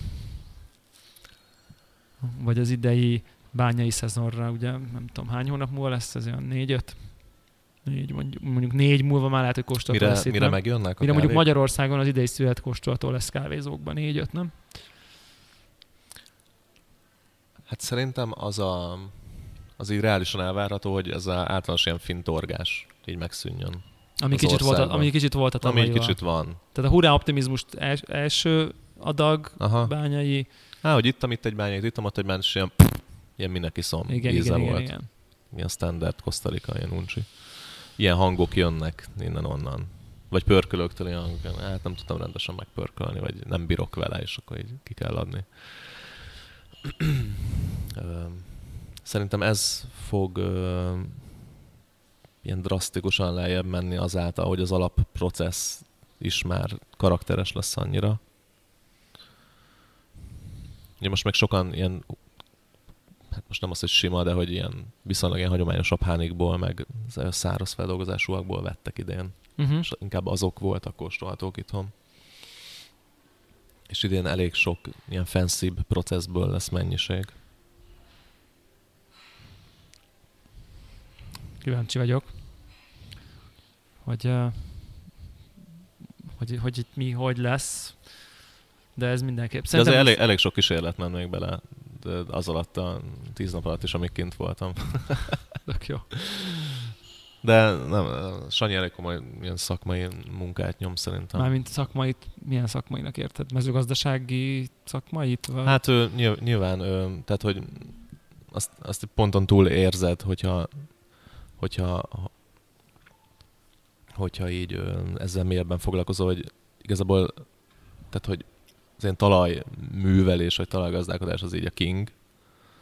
Vagy az idei bányai szezonra, ugye nem tudom hány hónap múlva lesz, ez olyan négy-öt? Négy, mondjuk, mondjuk négy múlva már lehet, hogy kóstolható Mire, lesz itt, mire nem? megjönnek a Mire mondjuk kávék? Magyarországon az idei szület kóstolható lesz kávézókban, négy-öt, nem? Hát szerintem az a, az így reálisan elvárható, hogy ez az általános ilyen fintorgás így megszűnjön. Ami kicsit, volt, ami kicsit volt a Ami tavalyival. kicsit van. Tehát a hurrá optimizmust els, első adag Aha. bányai, Á, hogy ittam itt egy bányát, ittam ott egy bányát, és ilyen, ilyen mindenki szom igen, íze igen, igen, volt. igen. Ilyen standard Costa ilyen uncsi. Ilyen hangok jönnek innen-onnan. Vagy pörkölőktől ilyen hangok. Hát nem tudtam rendesen megpörkölni, vagy nem bírok vele, és akkor így ki kell adni. <clears throat> Szerintem ez fog ilyen drasztikusan lejjebb menni azáltal, hogy az alapprocessz is már karakteres lesz annyira. Ugye most meg sokan ilyen hát most nem az, hogy sima, de hogy ilyen viszonylag ilyen hagyományosabb hánikból, meg száraz feldolgozásúakból vettek idén. Uh-huh. És inkább azok voltak kóstolhatók itthon. És idén elég sok ilyen fancy processzből lesz mennyiség. Kíváncsi vagyok, hogy, hogy, hogy itt mi, hogy lesz, de ez mindenképp. De azért elég, elég sok kísérlet ment még bele az alatt a tíz nap alatt is, amíg kint voltam. tök jó. <laughs> De nem, Sanyi elég komoly ilyen szakmai munkát nyom szerintem. Mármint szakmait, milyen szakmainak érted? Mezőgazdasági szakmait? Vagy? Hát ő, nyilv- nyilván, ő, tehát hogy azt, azt ponton túl érzed, hogyha, hogyha, hogyha így ezzel mélyebben foglalkozol, hogy igazából, tehát hogy az ilyen talajművelés, vagy talajgazdálkodás az így a king,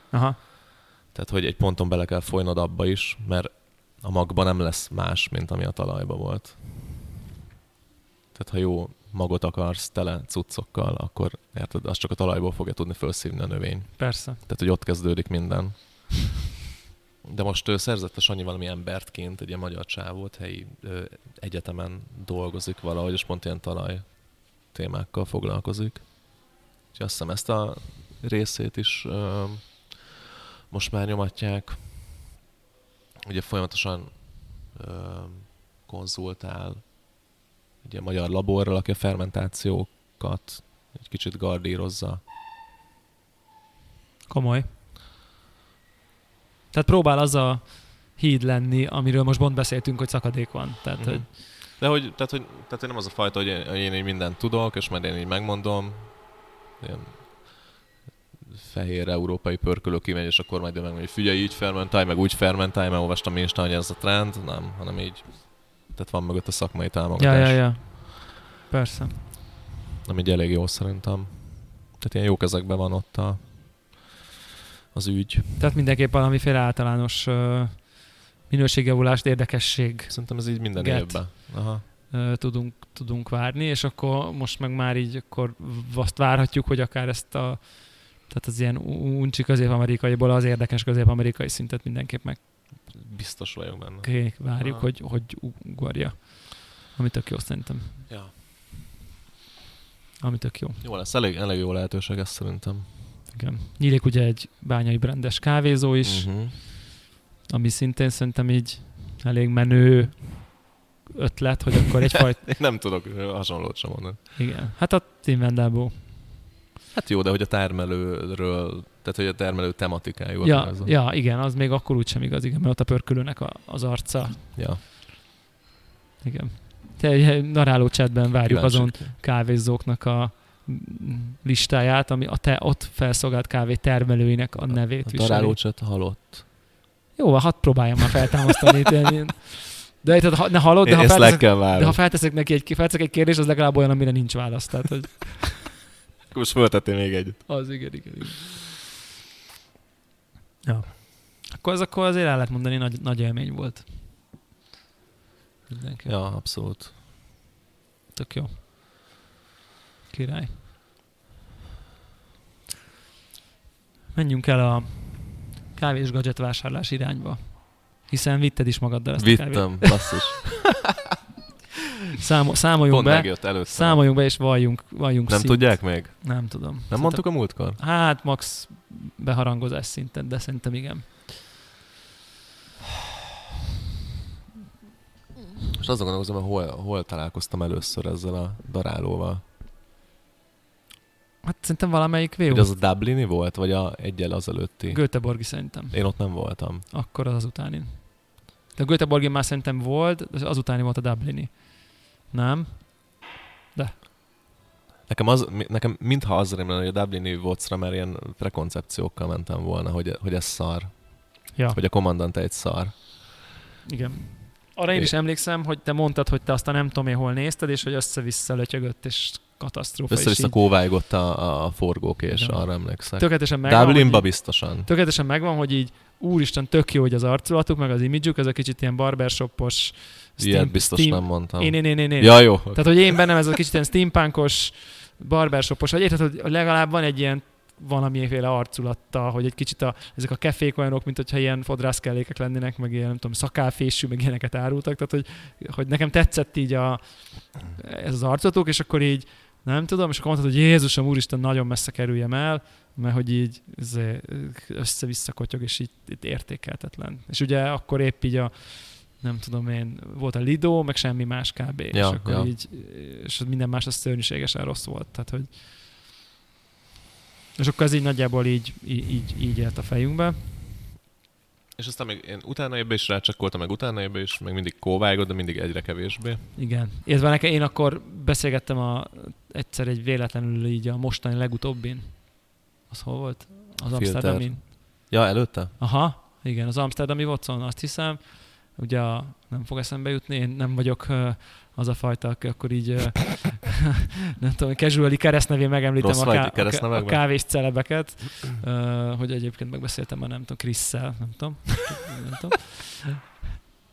Aha. tehát hogy egy ponton bele kell folynod abba is, mert a magban nem lesz más, mint ami a talajban volt. Tehát ha jó magot akarsz tele cuccokkal, akkor érted, az csak a talajból fogja tudni felszívni a növény. Persze. Tehát, hogy ott kezdődik minden. De most ő szerzett a Sanyi valami embertként, egy ilyen magyar csávót, helyi ö, egyetemen dolgozik valahogy, és pont ilyen talaj témákkal foglalkozik. És azt hiszem ezt a részét is ö, most már nyomatják. Ugye folyamatosan ö, konzultál ugye magyar laborral, aki a fermentációkat egy kicsit gardírozza. Komoly. Tehát próbál az a híd lenni, amiről most pont beszéltünk, hogy szakadék van. Tehát, Mhm. hogy De hogy, tehát, hogy, tehát hogy nem az a fajta, hogy én, hogy én így mindent tudok, és majd én így megmondom, ilyen fehér európai pörkölő kimegy, és akkor majd megmondja, hogy figyelj, így fermentálj, meg úgy fermentálj, mert olvastam én is, hogy ez a trend, nem, hanem így, tehát van mögött a szakmai ja, támogatás, ja, ja. Persze. ami így elég jó szerintem. Tehát ilyen jó kezekben van ott a, az ügy. Tehát mindenképp valamiféle általános uh, minőségjavulást, érdekesség Szerintem ez így minden Get. évben. Aha. tudunk, tudunk várni, és akkor most meg már így akkor azt várhatjuk, hogy akár ezt a tehát az ilyen uncsi közép-amerikaiból az érdekes közép-amerikai szintet mindenképp meg Biztos vagyok benne. Oké, várjuk, Aha. hogy, hogy ugorja. Ami tök jó szerintem. Ja. Ami tök jó. Jó lesz, elég, elég jó lehetőség ez szerintem. Igen. Nyílik ugye egy bányai brendes kávézó is, Uh-huh. ami szintén szerintem így elég menő ötlet, hogy akkor <laughs> egyfajta... Én nem tudok hasonlót sem mondani. Igen. Hát a Tim Wendelbo. Hát jó, de hogy a termelőről, tehát hogy a termelő tematikájú. Ja, az a- ja, igen, az még akkor úgysem igaz, igen, mert ott a pörkölőnek a, az arca. ja. Igen. Te egy naráló chatben várjuk Kíváncsi. azon kávézóknak a listáját, ami a te ott felszolgált kávé termelőinek a nevét A viseli. darálócsat halott. Jó, van, hadd próbáljam már feltámasztani. <laughs> de tehát, ha, ne hallod, de ha, felteszek, de ha felteszek neki egy, felteszek egy kérdést, az legalább olyan, amire nincs válasz. Tehát, hogy Most föltettél még egyet. az igen, igen, igen. Akkor az akkor azért el lehet mondani, nagy, nagy élmény volt. Mindenki. Ja, abszolút. Tök jó. Király. Menjünk el a kávés gadget vásárlás irányba. Hiszen vitted is magaddal ezt a kávét. Vittem, basszus. <laughs> Számo- számoljunk Pont be, megjött először. számoljunk be és valljunk, valljunk Nem szint. tudják még? Nem tudom. Nem Szerintem- mondtuk a múltkor? Hát max beharangozás szinten, de szerintem igen. És azon gondolkozom, hogy hol, hol találkoztam először ezzel a darálóval. Hát szerintem valamelyik VU. az a Dublini volt, vagy a egyel az előtti? Göteborgi szerintem. Én ott nem voltam. Akkor az azutánin. De a Göteborgi már szerintem volt, de azutáni volt a Dublini. Nem? Nekem, az, nekem mintha az rémlenne, hogy a Dublini vocra már ilyen prekoncepciókkal mentem volna, hogy, hogy ez szar. Ja, Hogy a kommandant egy szar. igen. Arra én is emlékszem, hogy te mondtad, hogy te azt a nem tudom én hol nézted, és hogy össze-vissza lötyögött, és katasztrófa. és Össze-vissza így kóvágott a, a forgókés, Igen. arra emlékszek. Tökéletesen megvan, Dublinba hogy biztosan. tökéletesen megvan, hogy így úristen, tök jó, hogy az arculatuk, meg az imidzsük, ez a kicsit ilyen barbershopos, Ilyet biztos steam- nem mondtam. Én, én, én, én, én. Ja, jó. Tehát, hogy én bennem ez a kicsit ilyen steampunkos, barbershopos, vagy érted, hogy legalább van egy ilyen valamiféle arculatta, hogy egy kicsit a, ezek a kefék olyanok, mint hogyha ilyen fodrászkellékek lennének, meg ilyen, nem tudom, szakálfésű, meg ilyeneket árultak, tehát hogy, hogy nekem tetszett így a, ez az arculatuk, és akkor így nem tudom, és akkor mondtad, hogy Jézusom, Úristen, nagyon messze kerüljem el, mert hogy így össze-vissza kotyog, és így, így értékeltetlen. És ugye akkor épp így a, nem tudom én, volt a Lido, meg semmi más kb. és Ja, akkor ja. így, és minden más az szörnyűségesen rossz volt. Tehát, hogy és akkor ez így nagyjából így, így, így, így élt a fejünkbe. És aztán még én utána ebbe is rácsakoltam, meg utána ebbe is, meg mindig kóvágott, de mindig egyre kevésbé. Igen. Illetve nekem én akkor beszélgettem a, egyszer egy véletlenül így a mostani legutóbbin. Az hol volt? Az Filter. Amsterdamin. Ja, előtte? Aha, igen, az Amsterdami Watson, azt hiszem. Ugye a, nem fog eszembe jutni, én nem vagyok az a fajta, aki akkor így, <laughs> <laughs> nem tudom, casually keresztnevén megemlítem Rossz a, ká- a, a kávés celebeket, hogy egyébként megbeszéltem már nem tudom, Krisszel, nem tudom, <laughs> nem tudom.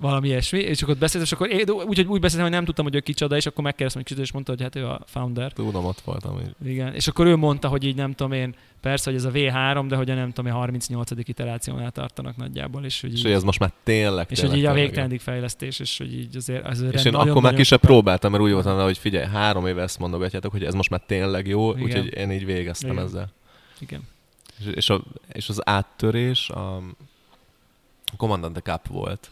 Valami ilyesmi, és akkor beszéltem, és akkor én, úgy, hogy úgy beszéltem, hogy nem tudtam, hogy ő kicsoda, és akkor megkérdeztem, hogy kicsoda, és mondta, hogy hát ő a founder. Tudom, ott voltam. Így. Igen, és akkor ő mondta, hogy így nem tudom én, persze, hogy ez a V3, de hogy a nem tudom én 38. iterációnál tartanak nagyjából, és hogy És így, hogy ez most már tényleg, és tényleg, hogy így a tényleg végteledig fejlesztés, és hogy így azért, azért És én nagyon, akkor már nagyon ki sem próbáltam, mert úgy voltam hogy figyelj, három éve ezt mondogatjátok, hogy ez most már tényleg jó, úgyhogy én így végeztem Igen. ezzel. Igen. És, és, a, és az áttörés a Commandante Cup volt.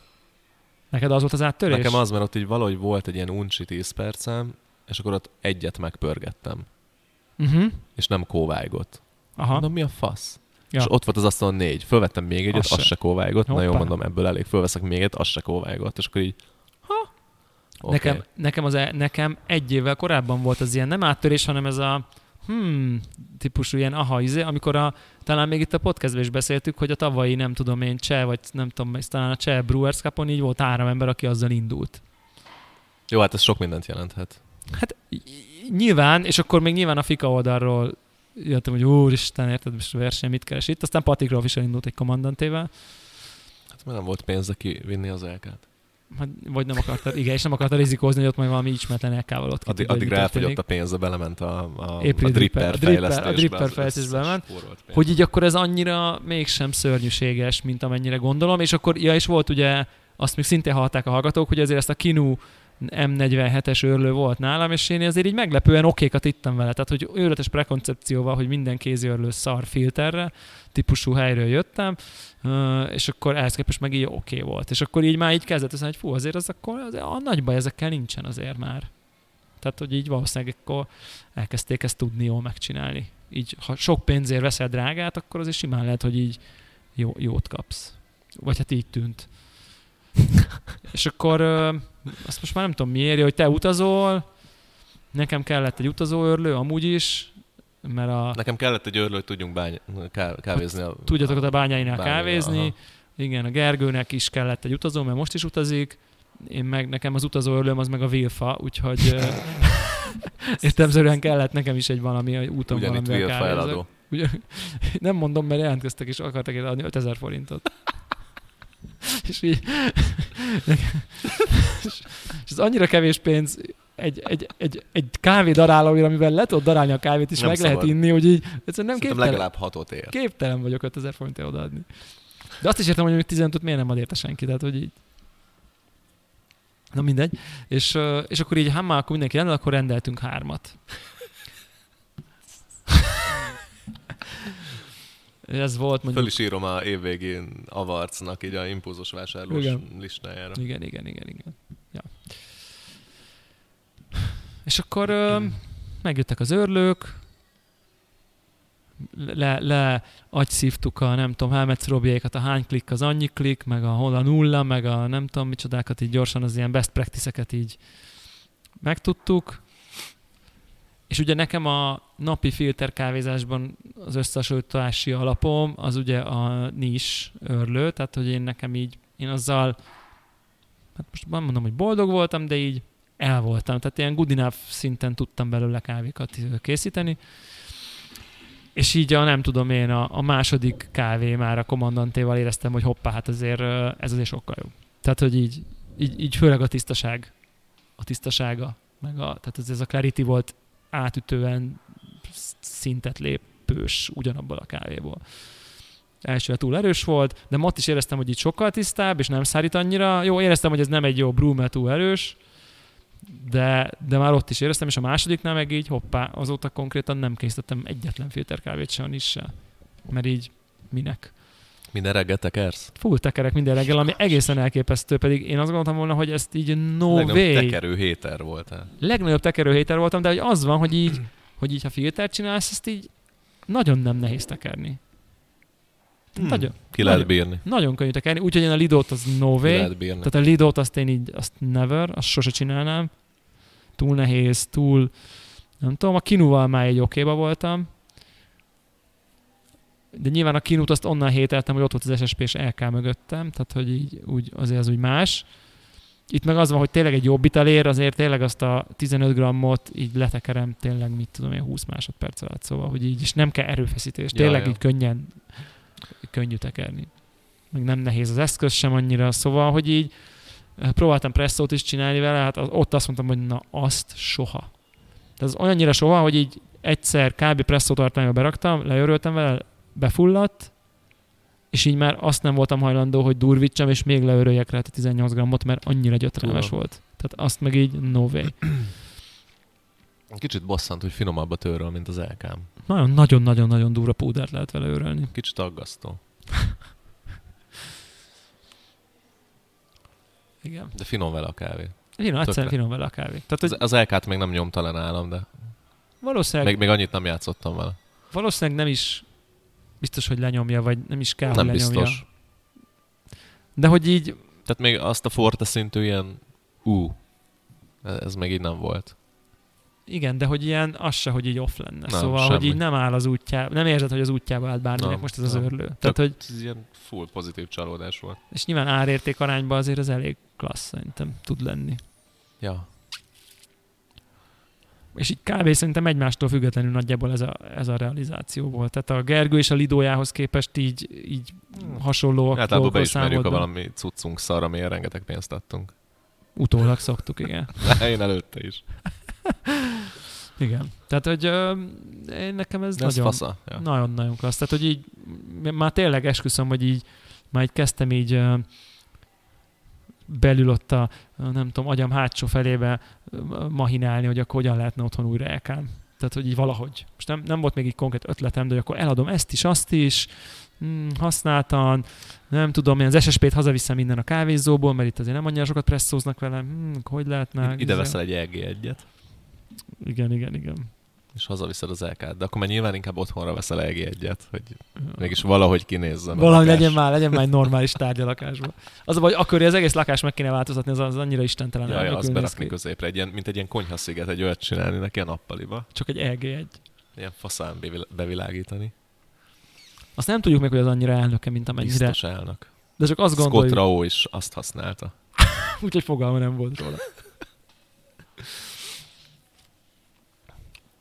Neked az volt az áttörés? Nekem az, mert ott így valahogy volt egy ilyen uncsi 10 percem, és akkor ott egyet megpörgettem, Uh-huh. és nem kóvájgott. Aha. Mondom, mi a fasz? Ja. És ott volt az asztalon négy. Fölvettem még egyet, Az az, se. se kóvájgott. Na jó, mondom, ebből elég. Fölveszek még egyet, az se kóvájgott. És akkor így, ha, okay. Nekem, nekem, az, e- nekem egy évvel korábban volt az ilyen nem áttörés, hanem ez a hmm, típusú ilyen aha, izé, amikor a, talán még itt a podcastben is beszéltük, hogy a tavalyi, nem tudom én, cseh, vagy nem tudom, talán a cseh Brewers Cupon így volt három ember, aki azzal indult. Jó, hát ez sok mindent jelenthet. Hát nyilván, és akkor még nyilván a FIKA oldalról jöttem, hogy úristen, érted, most verseny mit keres itt. Aztán Patrick Rolf is elindult egy kommandantével, Hát mert nem volt pénze kivinni az elkát. Hát, vagy nem akarta, igen, és nem akarta rizikózni, hogy ott majd valami ismeretlen LK-val ott Addig, addig ráfogyott a pénze, belement a, a, a April dripper, dripper, a dripper- a fejlesztésbe. dripper fejlesztésbe ment. hogy így akkor ez annyira mégsem szörnyűséges, mint amennyire gondolom, és akkor, ja, és volt ugye, azt még szintén hallották a hallgatók, hogy azért ezt a Kinu M47-es őrlő volt nálam, és én azért így meglepően okékat ittam vele, tehát hogy őrletes prekoncepcióval, hogy minden kéziörlő szar filterre, típusú helyről jöttem, és akkor ehhez képest meg így oké volt. És akkor így már így kezdett az, hogy fú, azért az akkor azért a nagy baj ezekkel nincsen azért már. Tehát, hogy így valószínűleg akkor elkezdték ezt tudni jól megcsinálni. Így, ha sok pénzért veszel drágát, akkor azért simán lehet, hogy így jó, jót kapsz. Vagy hát így tűnt. És akkor azt most már nem tudom miért, hogy te utazol, nekem kellett egy utazóörlő, amúgy is, mert a, Nekem kellett egy őrlő, hogy tudjunk bány, ká, kávézni. A, tudjatok ott a bányáinál Bányáinál, kávézni. aha. Igen, a Gergőnek is kellett egy utazó, mert most is utazik. Én meg, nekem az utazóörlőm az meg a Vilfa, úgyhogy <laughs> értelmszerűen kellett nekem is egy valami, úton Ugyanitt valamivel Will kávézok. Ugye, nem mondom, mert jelentkeztek és akartak adni 5000 forintot. És így... és ez annyira kevés pénz egy, egy, egy, egy kávé darálóira, amivel le tudod darálni a kávét, és Nem meg szabad. lehet inni, hogy így egyszerűen nem Szerintem képtelen, legalább hatot ér. képtelen vagyok 5000 forintért odaadni. De azt is értem, hogy még 15 miért nem ad érte senki, tehát hogy így. Na mindegy. És, és akkor így, ha már akkor mindenki rendel, akkor rendeltünk hármat. Ez volt mondjuk... Föl is írom a évvégén avarcnak így a impulzus vásárlós Igen. listájára. Igen, igen, igen, igen. Ja. És akkor ö, megjöttek az őrlők, le, le agyszívtuk a nem tudom, Helmets Robiékat, a hány klik az annyi klik, meg a hol a nulla, meg a nem tudom micsodákat így gyorsan az ilyen best practice-eket így megtudtuk. És ugye nekem a napi filterkávézásban az összehasonlítási alapom az ugye a nis örlő, tehát hogy én nekem így, én azzal hát most nem mondom, hogy boldog voltam, de így el voltam. Tehát ilyen good enough szinten tudtam belőle kávékat készíteni. És így a nem tudom én, a, a második kávé már a kommandantéval éreztem, hogy hoppá, hát azért ez azért sokkal jobb. Tehát, hogy így, így, így főleg a tisztaság, a tisztasága, meg a, tehát ez, ez a clarity volt átütően szintet lépős ugyanabból a kávéból. Elsőre túl erős volt, de ott is éreztem, hogy itt sokkal tisztább, és nem szárít annyira. Jó, éreztem, hogy ez nem egy jó brew, mert túl erős, de, de már ott is éreztem, és a másodiknál meg így hoppá, azóta konkrétan nem készítettem egyetlen filterkávét sem is se. Mert így minek? Minden reggel tekersz? Full tekerek minden reggel, ami egészen elképesztő, pedig én azt gondoltam volna, hogy ezt így no Legnagyobb way. tekerő héter voltál. Legnagyobb tekerőhéter voltam, de hogy az van, hogy így, hogy így ha filtert csinálsz, ezt így nagyon nem nehéz tekerni. Hmm. Nagyon, Ki lehet Nagyon. bírni. nagyon könnyű tekerni, úgyhogy én a Lidót az no Ki way. lehet bírni. Tehát a Lidót azt én így, azt never, azt sose csinálnám. Túl nehéz, túl, nem tudom, a Kinuval már egy okéba voltam. De nyilván a Kinut azt onnan hételtem, hogy ott volt az SSP és LK mögöttem, tehát hogy így úgy, azért az úgy más. Itt meg az van, hogy tényleg egy jobb ér, azért tényleg azt a 15 grammot így letekerem tényleg, mit tudom én, 20 másodperc alatt, szóval, hogy így, és nem kell erőfeszítés, Ja, tényleg ja. így könnyen, könnyű tekerni. Meg nem nehéz az eszköz sem annyira, szóval, hogy így eh, próbáltam presszót is csinálni vele, hát ott azt mondtam, hogy na azt soha. Tehát az olyannyira soha, hogy így egyszer kb. presszó tartományba beraktam, leöröltem vele, befulladt, és így már azt nem voltam hajlandó, hogy durvítsam, és még leöröljek rá a 18 grammot, mert annyira gyötrelmes volt. Tehát azt meg így no way. Kicsit bosszant, hogy finomabb a tőről, mint az. Nagyon, Nagyon-nagyon-nagyon durva púdert lehet vele örölni. Kicsit aggasztó. <laughs> Igen. De finom vele a kávé. Finom, egyszerűen finom vele a kávé. Tehát, hogy Az, az LK-t még nem nyomta le nálam, de valószínűleg, még, még annyit nem játszottam vele. valószínűleg nem is biztos, hogy lenyomja, vagy nem is kell, nem hogy lenyomja. biztos. De hogy így, Tehát még azt a forte szintű ilyen ú, ez még így nem volt. igen, de hogy ilyen, az se, hogy így off lenne. Nem, szóval, semmi. hogy így nem áll az útjába, nem érzed, hogy az útjába állt bárminek Nem, most ez az nem. örlő. Tehát, hogy, Ez ilyen full pozitív csalódás volt. és nyilván árérték arányban azért az elég klassz szerintem tud lenni. Ja. És így kb. szerintem egymástól függetlenül nagyjából ez a, ez a realizáció volt. Tehát a Gergő és a Lidójához képest így, így hasonlóak Általában dolgokról beismerjük, ha valami cuccunk szar, amilyen rengeteg pénzt adtunk. Utólag szoktuk, igen. <laughs> Én előtte is. <laughs> Igen. Tehát, hogy ö, én nekem ez ez nagyon, fasza. Ja. nagyon-nagyon klassz. Tehát, hogy így már tényleg esküszöm, hogy így már így kezdtem így ö, belül ott a, nem tudom, agyam hátsó felébe mahinálni, hogy akkor hogyan lehetne otthon újra elkám. Tehát, hogy így valahogy. Most nem, nem volt még így konkrét ötletem, de hogy akkor eladom ezt is, azt is, hmm, használtan, nem tudom, én az SSP-t hazaviszem minden a kávézóból, mert itt azért nem annyira sokat presszóznak velem, hmm, hogy lehetne. Ide veszel egy EG egyet, Igen, igen, igen. És hazaviszed az LK-t. De akkor már nyilván inkább otthonra veszel EG egyet, hogy mégis valahogy kinézzen. Valahogy lakás. legyen már, legyen már egy normális tárgy a lakásban. Az a baj, akkor az egész lakás meg kéne változtatni, az, az annyira istentelen. Ja, ja, elnökül azt néz berakni ki. középre, egy ilyen, mint egy ilyen konyhasziget, egy olyat csinálni neki a nappaliba. Csak egy EG egy. Ilyen faszán bevil- bevilágítani. Azt nem tudjuk még, hogy az annyira elnöke, mint amennyire. Biztos elnök. De csak azt Scott gondoljuk, Rao is azt használta. <laughs> úgyhogy fogalma nem volt róla. <laughs>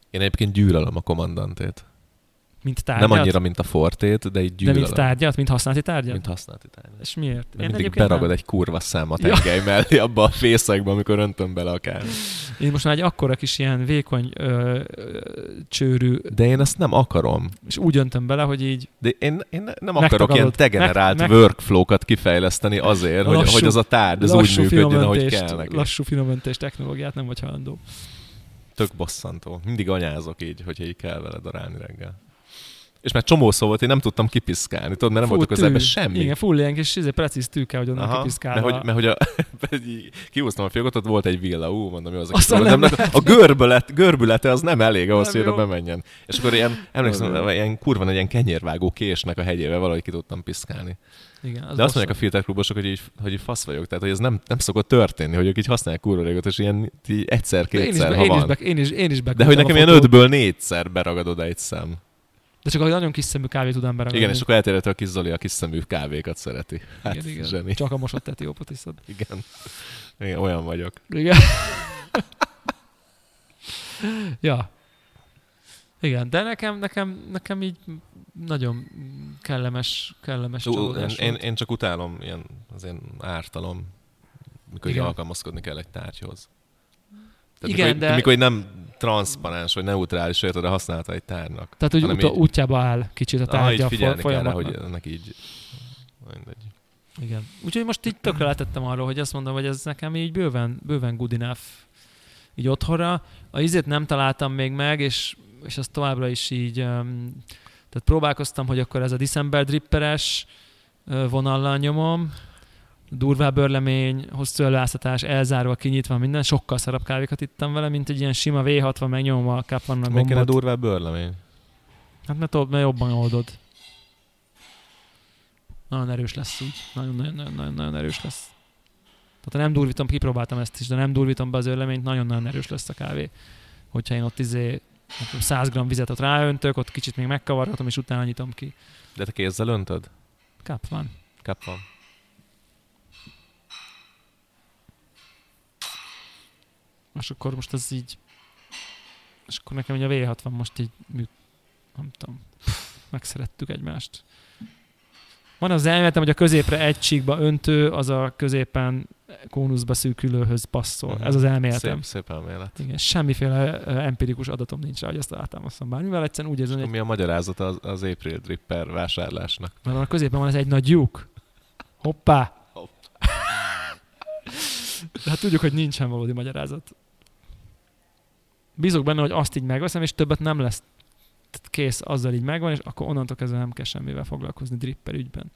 Én egyébként gyűlölöm a kommandantét. Mint tárgyat? Nem annyira, mint a Fortét, de így De gyűlölöm. mint tárgyat? Mint használati tárgyat? Mint használati tárgyat. És miért? Mert Én mindig beragad nem. egy kurva szám a Ja. tengely mellé abba a fészekbe, amikor öntöm bele a kávét. Én most már egy akkora kis ilyen vékony ö, ö, csőrű, De én ezt nem akarom. és úgy öntöm bele, hogy így De én, én nem akarok ilyen degenerált Meg- meg- workflow-kat kifejleszteni azért, hogy, Lassú- hogy az a tárgy az úgy működjön, ahogy kell neki. lassú finomöntés technológiát nem vagy hajlandó. Tök bosszantó. Mindig anyázok így, hogyha így kell vele darálni reggel. És már csomó szó volt, én nem tudtam kipiszkálni, tudod, mert nem Fú, voltak közelben semmi. Igen, full ilyen kis izé, precíz tűke, hogy onnan kipiszkálva. mert hogy, mert hogy a, <laughs> kihúztam a fiókot, ott volt egy villa, ú, mondom, jó, az Aztán dolog. nem nem, a görbület, görbülete az nem elég ahhoz, Nem hogy oda bemenjen. És akkor ilyen, emlékszem, ilyen kurva nagy ilyen kenyérvágó késnek a hegyével valahogy ki tudtam piszkálni. Igen, az De azt mondják a filterklubosok, hogy így, hogy így fasz vagyok, tehát hogy ez nem, nem szokott történni, hogy ők így használják kurva régót, és ilyen így én is, egyszer-kétszer, be, ha én, is van. be, én, is, én is De hogy nekem ilyen ötből négyszer beragad oda egy szem. De csak a nagyon kis szemű kávét tud ember Igen, és akkor eltérhető a kis Zoli a kis szemű kávékat szereti. Hát, igen, igen. zseni. Csak a mosott etiópot iszod. Igen. Igen, olyan vagyok. Igen. <laughs> ja. Igen, de nekem, nekem, nekem így nagyon kellemes, kellemes Ú, Én, én, csak utálom ilyen, az én ártalom, mikor így Igen. alkalmazkodni kell egy tárgyhoz. Tehát Igen, mikor, de- mikor így nem transzparens vagy neutrális érted a használata egy tárnak. Tehát, hogy uta, így- útjába áll kicsit a Ah, így tárgya a figyelni fo- kell rá, hogy ennek így... Mindegy. Igen. Úgyhogy most így tökre letettem arról, hogy azt mondom, hogy ez nekem így bőven, bőven good enough így otthonra. A izét nem találtam még meg, és, és azt továbbra is így, um, tehát próbálkoztam, hogy akkor ez a December dripperes vonallal nyomom, durvább örlemény, hosszú előáztatás, elzárva, kinyitva, minden, sokkal szarabb kávékat ittam vele, mint egy ilyen sima V60 megnyomom a Kaplan a gombot. durvább bőrlemény. Hát mert, mert jobban oldod. Nagyon erős lesz úgy. Nagyon-nagyon erős lesz. Tehát ha nem durvítom, kipróbáltam ezt is, de nem durvítom be az örleményt, nagyon-nagyon erős lesz a kávé. Hogyha én ott izé, 100 g vizet ott ráöntök, ott kicsit még megkavargatom, és utána nyitom ki. De te kézzel öntöd? Kap van. Kap van. És akkor most ez így... És akkor nekem ugye a V60 most így. Nem tudom. Megszerettük egymást. Van az elméletem, hogy a középre egy csíkba öntő, az a középen kónuszba szűkülőhöz passzol. Mhm. Ez az elméletem. Szép, szép elmélet. Igen, semmiféle empirikus adatom nincs rá, hogy ezt alátámasztom bármivel. Egyszerűen úgy érzem, hogy mi a magyarázata az, az April Dripper vásárlásnak? mert a középen van ez egy nagy lyuk. Hoppá! Hopp. <laughs> De hát tudjuk, hogy nincsen valódi magyarázat. Bízok benne, hogy azt így megveszem, és többet nem lesz kész, azzal így megvan, és akkor onnantól kezdve nem kell semmivel foglalkozni dripper ügyben.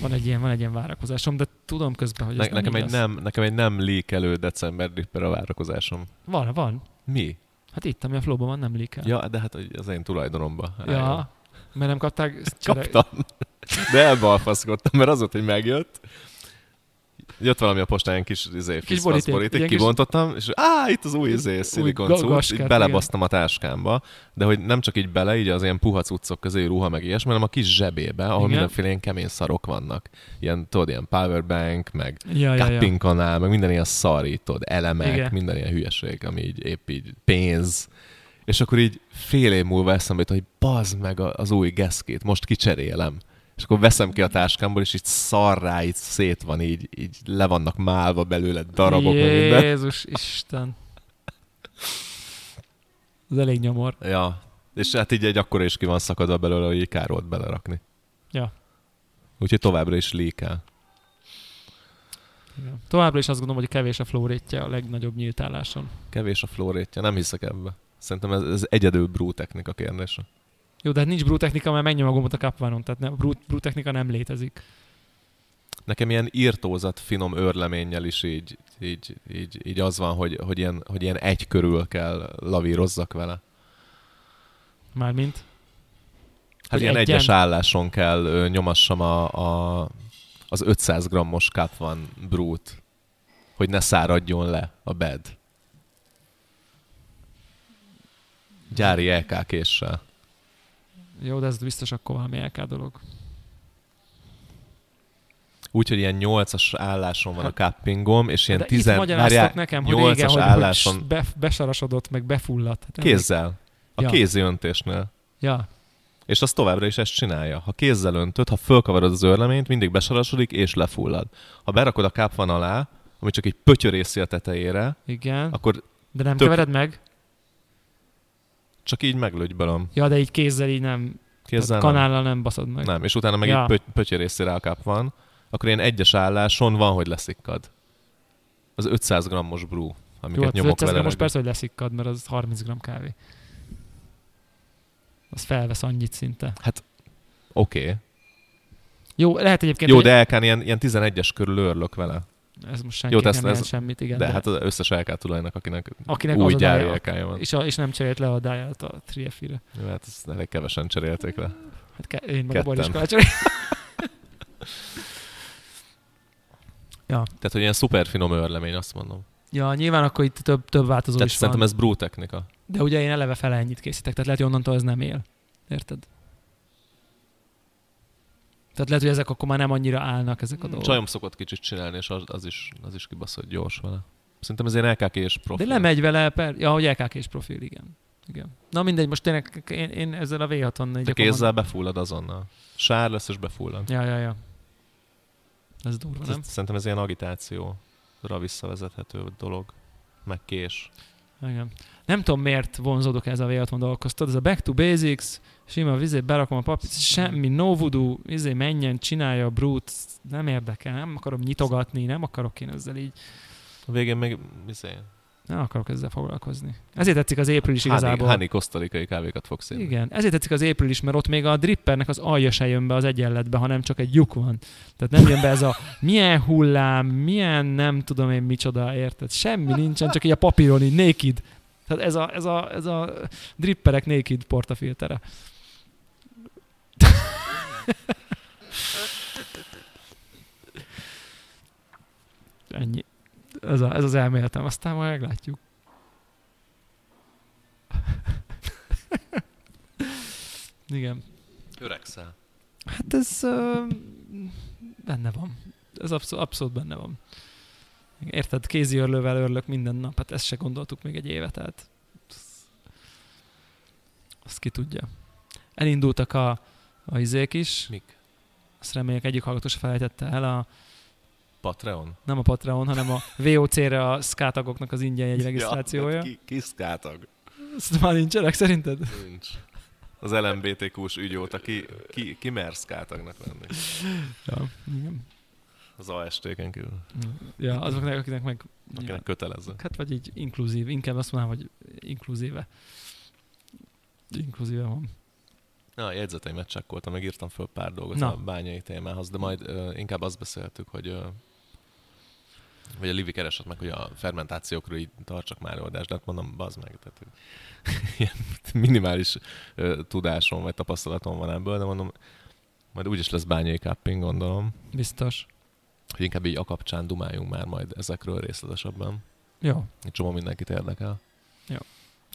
Van egy ilyen, van egy ilyen várakozásom, de tudom közben, hogy Ne, ez nem nekem, így egy lesz. nem, nekem egy nem lékelő december dripper a várakozásom. Van, van. Mi? Hát itt, ami a flowban van, nem lékel. Ja, de hát az én tulajdonomba. ja. Mert nem kapták <laughs> csere... Kaptam. De elbalfaszkodtam, mert az volt, hogy megjött. Jött valami a postán, kis, izé, Kis boríték, boríték, kibontottam, és á, itt az új izé, szilikon cucc, belebasztam a táskámba, de hogy nem csak így bele, így az ilyen puha cuccok közé, ruha meg ilyesmi, hanem a kis zsebébe, ahol Igen. mindenféle ilyen kemény szarok vannak. Ilyen, tudod, ilyen powerbank, meg Ja, ja, ja. kanál, meg minden ilyen szar, így, tudod, elemek, Igen. minden ilyen hülyeség, ami így épp így pénz. És akkor így fél év múlva eszembe jut, hogy bazd meg az új geszkét, most kicserélem. És akkor veszem ki a táskámból, és így szarrá, így szét van, így, így le vannak málva belőle darabok, minden. Jézus Isten. Ez elég nyomor. Ja, és hát így egy akkora is ki van szakadva belőle, hogy kár volt belerakni. Ja. Úgyhogy továbbra is lékel. Igen. Továbbra is azt gondolom, hogy kevés a flow rate a legnagyobb nyíltálláson. Kevés a flórétja, nem hiszek ebbe. Szerintem ez, ez egyedül brú technika kérdése. Jó, de hát nincs brew technika, mert megnyom a gombot a kapvánon, tehát ne, brew, brew technika nem létezik. Nekem ilyen írtózat finom őrleménnyel is így, így, így, így az van, hogy, hogy, ilyen, hogy ilyen egy körül kell lavírozzak vele. Mármint. Hát Hogy ilyen egyen- egyes álláson kell ö, nyomassam a, a, az 500 grammos Cup van brút, hogy ne száradjon le a bed. Gyári LK késsel. Jó, de ez biztos akkor valami LK dolog. úgyhogy ilyen 8-as álláson van a cuppingom, és ilyen De 10 itt magyaráztak nekem, hogy régen, 8-as hogy, álláson hogy be, besarasodott, meg befulladt. Hát kézzel. A Ja. kézi öntésnél. Ja, És az továbbra is ezt csinálja. Ha kézzel öntöd, ha fölkavarod az őrleményt, mindig besarasodik és lefullad. Ha berakod a káp van alá, ami csak egy pötyörészi a tetejére, igen. akkor De nem tök- kevered meg? Csak így meglögybölöm. Ja, de így kézzel így nem, Kézzel nem. kanállal nem baszod meg. nem. És utána meg Ja. egy pöty- pötyörészi rá a káp van, akkor ilyen egyes álláson van, hogy leszikkad. Az 500 grammos brew, amiket Jó, hát nyomok 500 vele. most persze, hogy leszikkad, mert az 30 g kávé. Az felvesz annyit szinte. Oké. Okay. Jó, lehet egyébként, Jó, de elkán ilyen, ilyen 11-es körül őrlök vele. Ez most senki Jó, nem jelent ez- semmit, igen. De, hát az összes LK tulajnak, akinek, akinek új a gyári lk van. és, a, és nem cserélt le a dáját a Triefire. Jó, hát ezt elég kevesen cserélték le. Hát ke- én meg a Ketten. boriskolát cseréltem. <laughs> Tehát, hogy ilyen szuper finom őrlemény, azt mondom. Ja, nyilván akkor itt több, több változó Tehát is szerintem van. ez brew technika. De ugye én eleve fele ennyit készítek, tehát lehet, hogy onnantól ez nem él. Érted? Tehát lehet, hogy ezek akkor már nem annyira állnak ezek a dolgok. Csajom szokott kicsit csinálni, és az, az is, az is kibaszott gyors vele. Szerintem ez ilyen LKK és profi. De lemegy vele, per... ja, hogy LKK és profil, igen. igen. Na mindegy, most tényleg én, én ezzel a V64 De kézzel befullad azonnal. Sár lesz, és befullad. Ja, ja, ja. Ez durva, Ez, nem? szerintem ez ilyen agitációra visszavezethető dolog. Meg kés. Igen. Nem tudom, miért vonzódok ez a V60 dolgokhoz. Ez a back to basics, sima vizét berakom a papírt, semmi, no voodoo, izé menjen, csinálja a brute, nem érdekel, nem akarom nyitogatni, nem akarok én ezzel így, A végén még izé, nem akarok ezzel foglalkozni. Ezért tetszik az April is háni, igazából. háni kosztarikai kávékat fogsz élni. Igen, ezért tetszik az April is, mert ott még a drippernek az alja se jön be az egyenletbe, hanem csak egy lyuk van. Tehát nem jön be ez a milyen hullám, milyen nem tudom én micsoda, érted? Semmi nincsen, csak így a papíron így naked. Tehát ez a, ez a, ez a dripperek naked portafiltere. Ennyi. Ez, a, ez az elméletem, aztán majd meglátjuk. Igen. Öregszel. Hát ez uh, benne van. Ez abszol- abszolút benne van. Érted, kézi örlővel örlök minden nap, hát ezt se gondoltuk még egy éve, tehát azt ki tudja. Elindultak a, a izék is, Mik? azt reméljük egyik hallgató se felejtette el, a, Patreon? nem a Patreon, hanem a VOC-re a skátagoknak az ingyen egy regisztrációja. Ja, ki, ki szkátag? Ezt már nincsenek szerinted? Nincs. Az LMBTQ-s ügy óta ki, ki, ki mer szkátagnak lenni? Ja, igen. Az AST-ken kívül. Ja, azoknak, akinek meg... Akinek kötelező. Hát vagy így inkluzív, inkább azt mondanám, hogy inkluzíve. Inkluzíve van. Na, a jegyzeteimet csekkoltam, meg írtam föl pár dolgot Na. a bányai témához, de majd uh, inkább azt beszéltük, hogy uh, vagy a Livi keresett meg, hogy a fermentációkról így tartsak már oldást, de hát mondom, bazd meg, tehát hogy <laughs> ilyen minimális uh, tudásom vagy tapasztalatom van ebből, de mondom, majd úgyis lesz bányai cupping, gondolom, Biztos. hogy inkább így a kapcsán dumáljunk már majd ezekről részletesebben. Jó. Egy csomó mindenkit érdekel. Jó.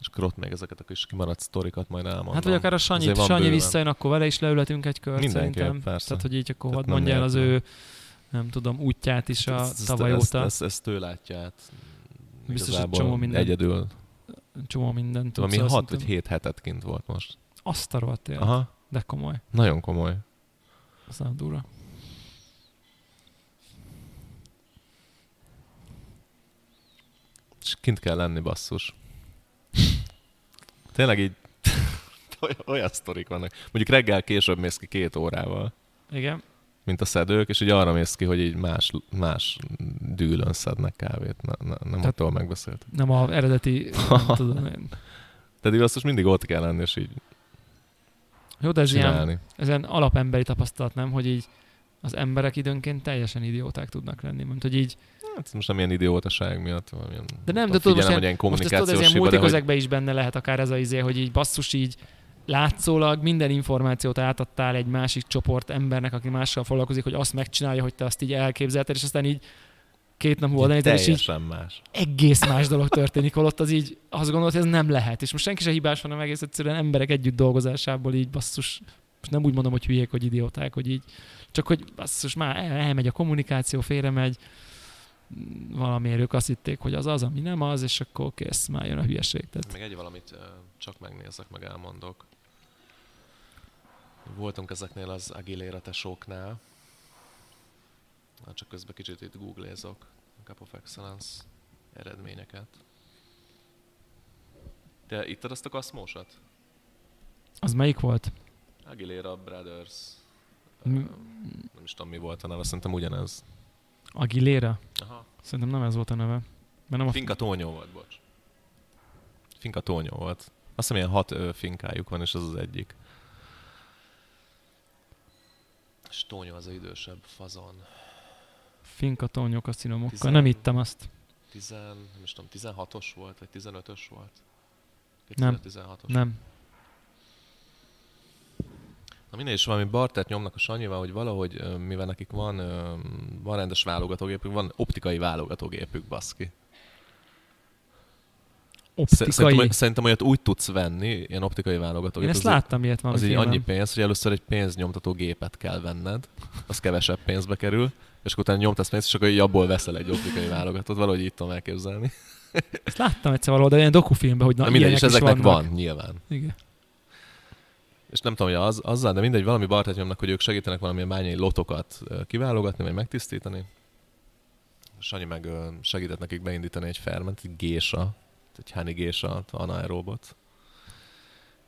És akkor ott még ezeket a kis kimaradt sztorikat majd elmondom. Hát vagy akár a Sanyi, Sanyi visszajön, akkor vele is leülhetünk egy kört Mindenképp, szerintem. persze. Tehát, hogy így akkor Tehát hadd mondja el az ő, nem tudom, útját is a ezt, tavaly ezt, óta. Ezt, ezt ő látja át. Biztos, hogy csomó minden- Egyedül. Csomó Valami tudsz. 6 azt vagy 7 hetet kint volt most. Azt a rohadt. Aha, De komoly. nagyon komoly. Az nagyon durva. És kint kell lenni, basszus. Tényleg így <laughs> olyan, sztorik vannak. Mondjuk reggel később mész ki két órával, Igen. mint a szedők, és így arra mész ki, hogy így más, más dűlön szednek kávét. Ne, ne, nem Tehát- attól megbeszélt. Nem a eredeti, nem <laughs> tudom én. Tehát basszus mindig ott kell lenni, és így Jó, de ez ilyen, csinálni. ez ilyen alapemberi tapasztalat, nem? Hogy így az emberek időnként teljesen idióták tudnak lenni. Mint hogy így, Hát most nem ilyen idiótaság miatt, valamilyen, De nem, de tudod, most ilyen most ezt tudod, ez ilyen hogy is benne lehet akár ez a izé, hogy így basszus így látszólag minden információt átadtál egy másik csoport embernek, aki mással foglalkozik, hogy azt megcsinálja, hogy te azt így elképzelted, és aztán így két nap múlva nézel, és így más. egész más dolog történik, holott az így azt gondolod, hogy ez nem lehet. És most senki se hibás, hanem egész egyszerűen emberek együtt dolgozásából így basszus most nem úgy mondom, hogy hülyék, hogy idióták, hogy így, csak hogy basszus, már el, elmegy a kommunikáció, félre megy, valamiért ők azt hitték, hogy az az, ami nem az, és akkor kész, már jön a hülyeség. Tehát... Még egy valamit csak megnézek, meg elmondok. Voltunk ezeknél az Aguilera tesóknál. Hát csak közben kicsit itt googlézok. Cup of Excellence eredményeket. Te ittad azt a kaszmósat? Az melyik volt? Aguilera Brothers. Mi- Nem is tudom mi volt a neve, szerintem ugyanez. Aguilera? Aha. Szerintem nem ez volt a neve. Mert nem a... Finka Tónyó volt, bocs. Finka Tónyó volt. Azt hiszem ilyen hat ö, finkájuk van, és az az egyik. És Tónyó az a idősebb fazon. Finka Tónyó kaszinomokkal. Tizen- Nem ittem azt. Tizen, nem is tudom, 16-os volt, vagy 15-ös volt? Nem. 2016-os. Nem. Na mindegy, és valami bartert nyomnak a Sanyival, hogy valahogy, mivel nekik van, van rendes válogatógépük, van optikai válogatógépük, baszki. Sz- Optikai. Szerintem, szerintem olyat úgy tudsz venni, ilyen optikai Én válogatógép. ezt az- láttam ilyet valami Az így annyi pénz, hogy először egy pénznyomtató gépet kell venned, az kevesebb pénzbe kerül, és akkor utána nyomtasz pénzt, és akkor így abból veszel egy optikai válogatót, valahogy így tudom elképzelni. Ezt láttam egyszer valahol, de ilyen dokufilmben, hogy na, Na, ilyenek is ezeknek vannak. van, nyilván. Igen. És nem tudom, hogy az, azzal, de mindegy, valami bartát nyomnak, hogy ők segítenek valamilyen bányai lotokat kiválogatni, vagy megtisztítani. Sanyi meg segített nekik beindítani egy ferment, egy gésa, egy honey gésa anaeróbot.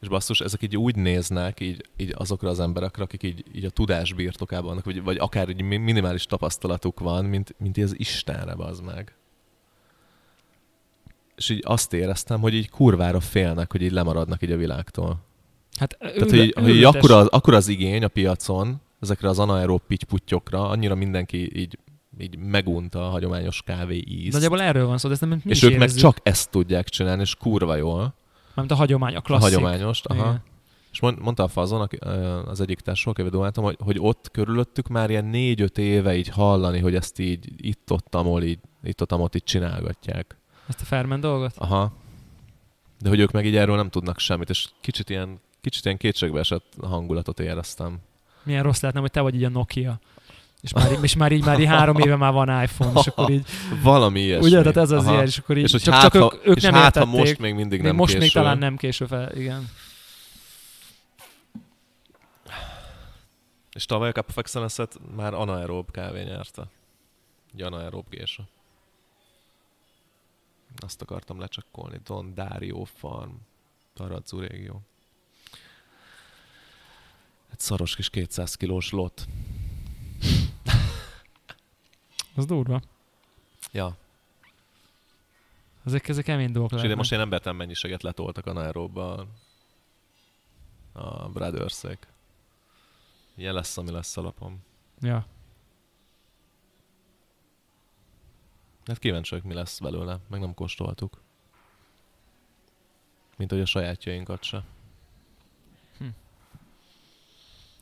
És basszus, ezek így úgy néznek így, így azokra az emberekre, akik így, így a tudás birtokában vannak, vagy, vagy akár egy mi- minimális tapasztalatuk van, mint, mint az Istenre, az meg. És így azt éreztem, hogy így kurvára félnek, hogy így lemaradnak így a világtól. Hát Tehát, hogy, hogy akkora, az, akkora az igény a piacon, ezekre az anaerób pittyputtyokra, annyira mindenki így, így megunta a hagyományos kávé ízt. Nagyjából erről van szó, de ezt nem mi és ők meg érezzük. csak ezt tudják csinálni, és kurva jól. Mármint a hagyomány, a A klasszik. hagyományost. Aha. Igen. És mond, mondta a fazon, az egyik társról, akivel dumáltam, hogy, hogy ott körülöttük már ilyen négy-öt éve így hallani, hogy ezt így itt-ott, amol így, itt-ott, amott így csinálgatják. Ezt a ferment dolgot? Aha. De hogy ők meg így erről nem tudnak semmit, és kicsit ilyen, kicsit ilyen kétségbe esett hangulatot éreztem. Milyen rossz lehetne, hogy te vagy így a Nokia. És már, így- és már így, már így három éve már van iPhone, és akkor így, <laughs> Valami ilyesmi. ugye, tehát ez az Aha. ilyen, és akkor így, És hogy csak, hát, csak ha, ők, ők és nem hát, ha most még mindig még nem most késő. még talán nem késő fel, igen. És tavaly a Excellence-et már anaerób kávé nyerte. Egy anaerób gésa. Azt akartam lecsekkolni. Don Dario Farm. Taradzu régió. Egy szaros kis 200 kilós lot. <laughs> Az durva. Ja. Ezek, ezek kemény dolgok És ide most én nem értem mennyiséget letoltak anaeróbba a Brothers-ék. Ilyen lesz, ami lesz alapom. Ja. Hát kíváncsi mi lesz belőle. Meg nem kóstoltuk. Mint hogy a sajátjainkat se.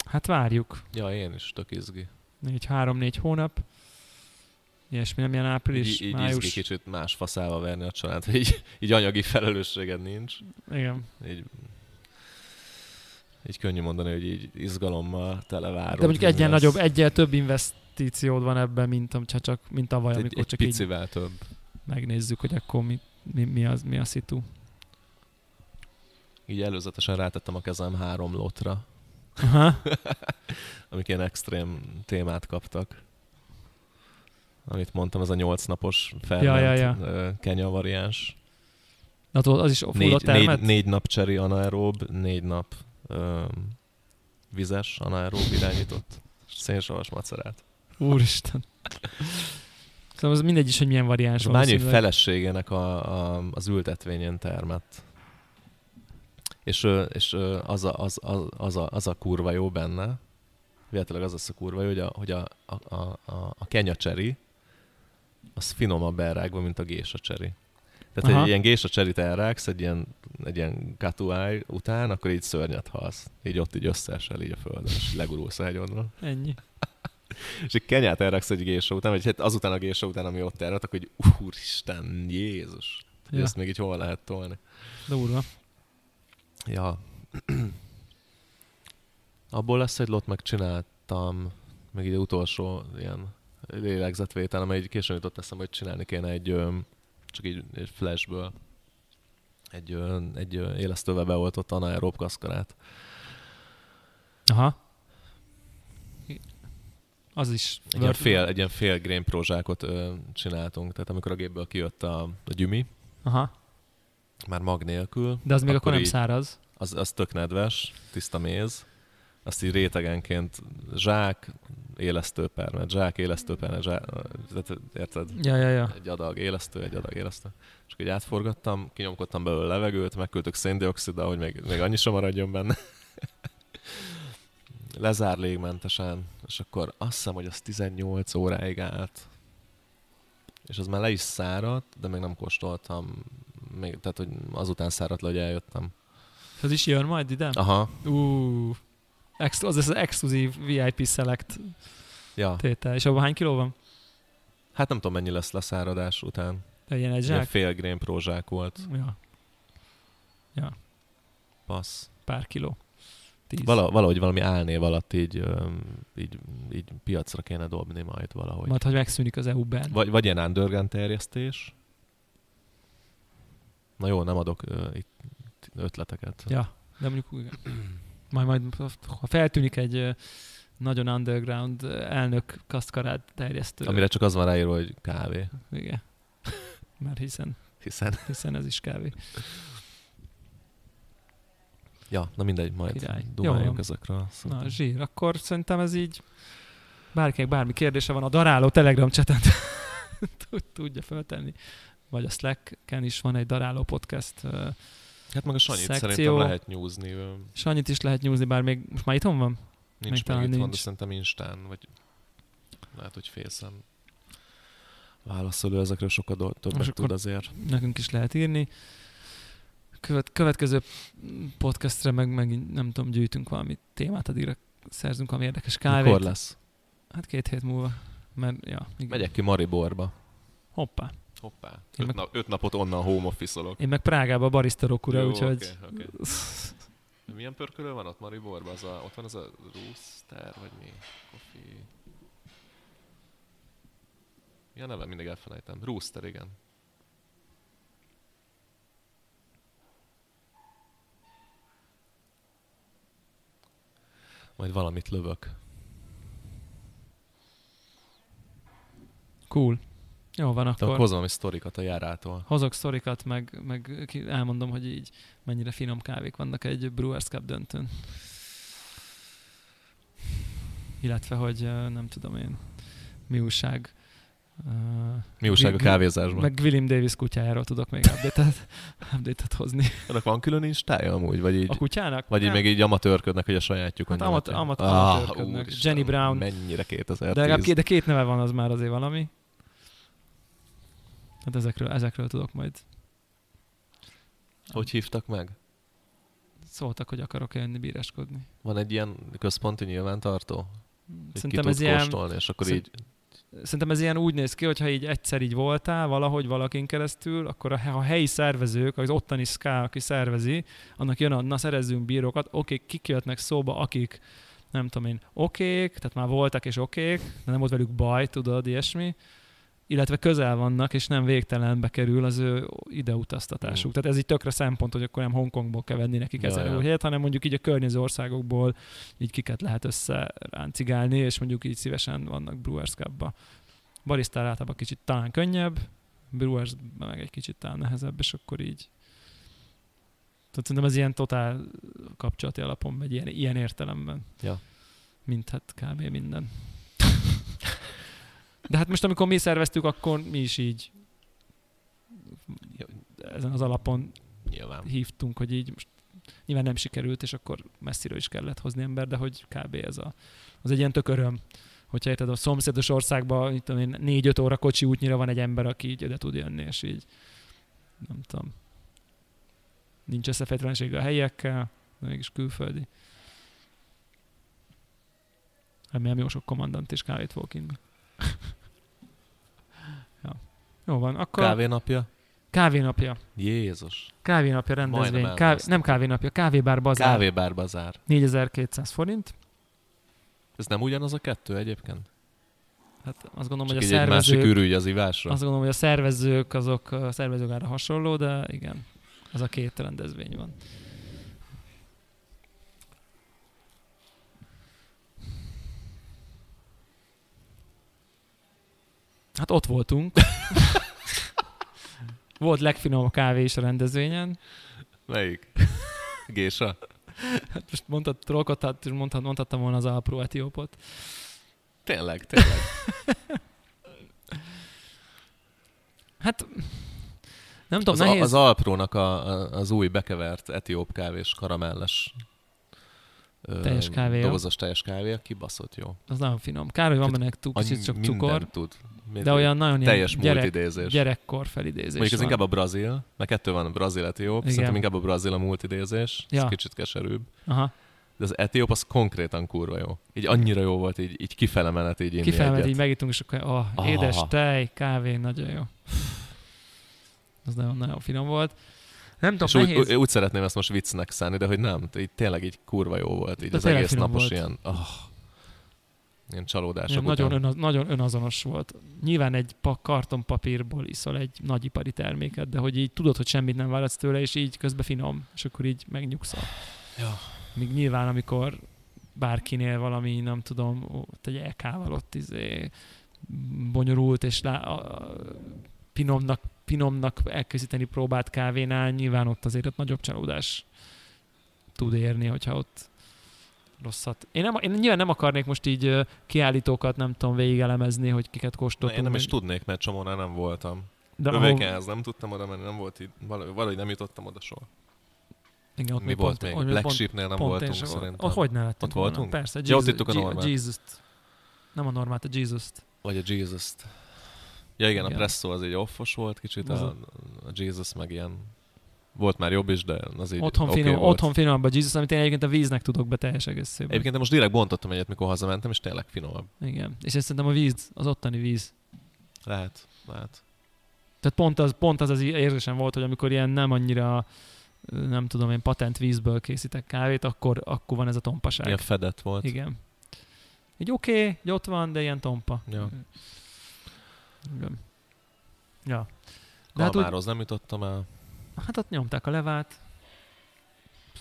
Hát várjuk. Ja, én is tök izgi. Négy, három-négy hónap. Ilyesmi, nem ilyen április, Így, így május. izgi kicsit más faszába verni a család, hogy így, így anyagi felelősséged nincs. Igen. Így, így könnyű mondani, hogy így izgalommal televárod. De mondjuk egyen nagyobb, egyen több investíciód van ebben, mint, am- csak, mint tavaly, egy, amikor egy csak így picivel több. megnézzük, hogy akkor mi, mi, mi, az, mi a szitu. Így előzetesen rátettem a kezem három lotra, Aha. <laughs> amik ilyen extrém témát kaptak. Amit mondtam, ez a nyolc napos ferment Ja, ja, ja. Kenya variáns. Na tudod, az is full Négy, négy, négy nap cseri anaerób, négy nap ö, vizes anaerób irányított szénsavas macerát. Úristen. Szóval az mindegy is, hogy milyen variáns Mányi valószínűleg. feleségének a, a, az ültetvényén termett. És, és az, a, az, az, az, a, az a kurva jó benne, véletlenül az lesz a kurva jó, hogy a, hogy a, a, a, a, kenya cseri, az finomabb elrágva, mint a gésa cseri. Tehát Aha. egy ilyen gésa cserit elrágsz egy ilyen, egy ilyen katuáj után, akkor így szörnyet halsz. Így ott így összeesel így a földön, és legurulsz a hegyonról. Ennyi. <laughs> És egy kenyát elraksz egy gésa után, vagy hát azután a gésa után, ami ott elrak, akkor így úristen, Jézus. Ja, Ezt még így hol lehet tolni. durva. Ja. <clears throat> Abból lesz egy lot, megcsináltam, meg így utolsó ilyen lélegzetvétel, amely így későn jutott eszembe, hogy csinálni kéne egy, csak így egy flashből egy, egy élesztővel beoltott anaerób kaszkarát. Aha. Az is. Egy ilyen fél, egy ilyen fél grain prózsákot ö, csináltunk, tehát amikor a gépből kijött a, a gyümi, Aha. Már mag nélkül, De az még akkor, nem így- száraz. az, az tök nedves, tiszta méz, azt így rétegenként zsák, élesztőpermet, zsák, élesztőpermet, zsák, érted? Ja, ja, ja. Egy adag élesztő, egy adag élesztő. És akkor így átforgattam, kinyomkodtam belőle levegőt, megküldtük széndioksziddal, hogy még, még annyi sem maradjon benne. <laughs> Lezár légmentesen, és akkor azt hiszem, hogy az 18 óráig állt. És az már le is száradt, de még nem kóstoltam. Még, tehát, hogy azután száradt le, hogy eljöttem. Az is jön majd ide? Aha, Ú, az az exkluzív VIP Select ja. tétel. És abban hány kiló van? Hát nem tudom, mennyi lesz leszáradás után. De ilyen egy Ilyen zsák? fél grain prózsák volt. Ja, Passz. pár kiló. Tíz. Vala, valahogy valami álnév alatt így, így, így piacra kéne dobni majd valahogy. Majd, hogy megszűnik az EU-ben. Vagy, vagy ilyen underground terjesztés. Na jó, nem adok ö, itt ötleteket. Ja, de mondjuk igen. Majd, majd, ha feltűnik egy nagyon underground elnök kaszkarád terjesztő. Amire csak az van ráírva, hogy kávé. Igen. <laughs> Mert hiszen, Hiszen, hiszen ez is kávé. ja, na mindegy, majd Király. Dumáljunk ezekről. Na, zsír. Akkor szerintem ez így bárkinek bármi kérdése van, a daráló Telegram <laughs> tud- tudja feltenni. Vagy a Slack-ken is van egy daráló podcast. Hát meg a Sanyit Szekció. szerintem lehet nyúzni. annyit is lehet nyúzni, bár még most már itthon van? Nincs Még talán itt van, de nincs. szerintem Instán, vagy lehet, hogy félszem válaszoló ezekről sokkal többet Most tud azért. Nekünk is lehet írni. Követ, következő podcastre meg, meg nem tudom, gyűjtünk valami témát, addigra szerzünk valami érdekes kávét. Mikor lesz? Hát két hét múlva. Mert, ja, igen. Megyek ki Mariborba. Hoppá. Hoppá. Öt, meg- nap, öt napot onnan home office-olok. Én meg Prágába barista rokura, Jó, úgyhogy... oké, oké. Milyen pörkölő van ott Mariborban? Az a, ott van az a Rooster, vagy mi? Coffee... Mi a neve? Mindig elfelejtem. Rooster, igen. Majd valamit lövök. Cool. Jó van, akkor akkor hozom valami sztorikat a járától. hozok sztorikat, meg, meg elmondom, hogy így mennyire finom kávék vannak egy Brewers Cup döntőn. Illetve, hogy nem tudom én, mi újság. Mi újság a kávézásban? Meg William Davis kutyájáról tudok még update-et, <laughs> update-et hozni. Annak van külön instája amúgy? Vagy így, A kutyának? vagy így Nem. még így amatőrködnek, hogy a sajátjukon Hát amat- amat- amatőrködnek. úristen, Jenny Brown. Mennyire 2010. De legalább de két neve van, az már azért valami. Hát ezekről, ezekről tudok majd. Hogy hívtak meg? Szóltak, hogy akarok jönni bíráskodni. Van egy ilyen központi nyilvántartó? Szerintem ez ilyen, kóstolni, és akkor szerint- így... szerintem ez ilyen úgy néz ki, hogyha így egyszer így voltál valahogy valakin keresztül, akkor a, a helyi szervezők, az ottani SKA, aki szervezi, annak jön a, na szerezzünk bírókat, oké, kik jöhetnek szóba, akik nem tudom én, okék, tehát már voltak és okék, de nem volt velük baj, tudod, ilyesmi, illetve közel vannak, és nem végtelenbe kerül az ő ide utaztatásuk. Mm. Tehát ez így tökre szempont, hogy akkor nem Hongkongból kell venni nekik ezer ja. hanem mondjuk így a környező országokból így kiket lehet összeráncigálni, és mondjuk így szívesen vannak Brewers Cup-ba. Barisztára általában kicsit talán könnyebb, Brewers meg egy kicsit talán nehezebb, és akkor így tehát szerintem ez ilyen totál kapcsolati alapon megy, ilyen, ilyen értelemben. Ja. Mint hát kb. minden. De hát most amikor mi szerveztük, akkor mi is így ezen az alapon Nyilván. hívtunk, hogy így most nyilván nem sikerült, és akkor messziről is kellett hozni ember, de hogy kb. ez a, az egy ilyen tök öröm, hogyha érted, a szomszédos országban, mit tudom én, négy-öt óra kocsi útnyira van egy ember, aki így ide tud jönni, és így nem tudom. Nincs összefejtlensége a helyiekkel, de mégis külföldi. Remélem jó sok kommandant és kávét fogok inni. <laughs> Jó van, akkor Kávénapja? kávénapja. Jézus. Kávénapja rendezvény. Kávé, nem kávénapja, kávébár bazár. Kávébár bazár. 4200 forint. Ez nem ugyanaz a kettő egyébként? Hát azt gondolom, Csak hogy a egy másik szervezők, ürügy az ivásra? azt gondolom, hogy a szervezők azok a szervezőgára hasonló, de igen, az a két rendezvény van. Hát ott voltunk. Volt legfinomabb kávé is a rendezvényen. Melyik? Gésa? Hát most mondtad trollkodhat, mondhat, mondhattam volna az Alpró etiópot. Tényleg, tényleg. Hát nem tudom, Az, nehéz. az Alprónak a, a, az új bekevert etióp kávés karamelles Teljes kávéja. Dobozos teljes kávéja, kibaszott jó. Az nagyon finom. Kár, hogy van benne túl kicsit csak cukor, tud. De olyan nagyon ilyen teljes gyerek, multidézés. gyerekkor felidézés Mondjuk ez inkább a brazil, mert kettő van a brazil etióp, Igen. szerintem inkább a brazil a multidézés, Ja. ez kicsit keserűbb. Aha, De az etióp az konkrétan kurva jó. Így annyira jó volt, így, így kifele menet így inni kifelment, egyet. így megittunk, és akkor oh, Ah. édes tej, kávé, nagyon jó. Az nagyon, nagyon finom volt. Nem És tudom, úgy, nehéz. úgy, úgy, szeretném ezt most viccnek szállni, de hogy nem, így tényleg így kurva jó volt, így De az egész napos volt. ilyen, oh, ilyen csalódások Ilyen után. nagyon, önaz, nagyon önazonos volt. Nyilván egy pa, kartonpapírból iszol egy nagyipari terméket, de hogy így tudod, hogy semmit nem válasz tőle, és így közben finom, és akkor így megnyugszol. Ja. Míg nyilván, amikor bárkinél valami, nem tudom, ott egy EK-val ott izé bonyolult, és lá, a, a, finomnak, finomnak elkészíteni próbált kávénál, nyilván ott azért ott nagyobb csalódás tud érni, hogyha ott rosszat. Én, nem, én nyilván nem akarnék most így kiállítókat, nem tudom, végigelemezni, hogy kiket kóstoltunk. én nem is tudnék, mert csomónál nem voltam. de De ahol, Övékenhez nem tudtam oda menni, nem volt így, valahogy, valahogy nem jutottam oda soha. igen, ott Mi még volt pont, még? Black Sheepnél nem pont voltunk szerintem. Ott hogy ne lettünk Ott volna? voltunk? Persze, Ja, ott Jesus- a normát. Jesus-t. Nem a normát, a Jesus-t. Vagy a Jesus-t. Ja igen, Igen. a Presso az egy offos volt kicsit, a- a Jesus meg ilyen volt már jobb is, de az így Otthon, oké finom, volt. otthon finomabb a Jesus, amit én egyébként a víznek tudok be teljes egészében. Egyébként most direkt bontottam egyet, mikor hazamentem, és tényleg finomabb. Igen. És ezt szerintem a víz, az ottani víz. Lehet, lehet. Tehát pont az, pont az az érzésem volt, hogy amikor ilyen nem annyira nem tudom én, patent vízből készítek kávét, akkor, akkor van ez a tompaság. Ilyen fedett volt. Igen. Így oké, okay, ott van, de ilyen tompa. Ja. Igen. Ja. De hát, úgy, Kalmároz nem jutottam el. Hát ott nyomták a levát.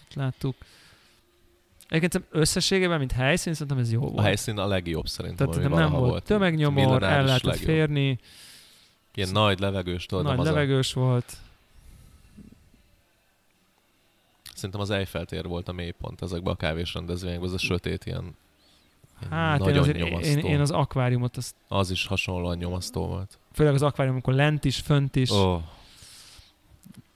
Ott láttuk. Egyébként szerintem összességében, mint helyszín, szerintem ez jó volt. A helyszín a legjobb szerintem, Tehát ami nem valaha volt tömegnyomor, el lehetett legjobb. férni, Ilyen nagy levegős, tudod, nagy az a, levegős volt. Szerintem az Eiffel tér volt a mélypont ezekben a kávés rendezvényekben, az a sötét ilyen, Hát én, nagyon azért, nyomasztó. én, én, az akváriumot, azt, Az is hasonlóan nyomasztó volt. főleg az akvárium, amikor lent is, fönt is. Oh.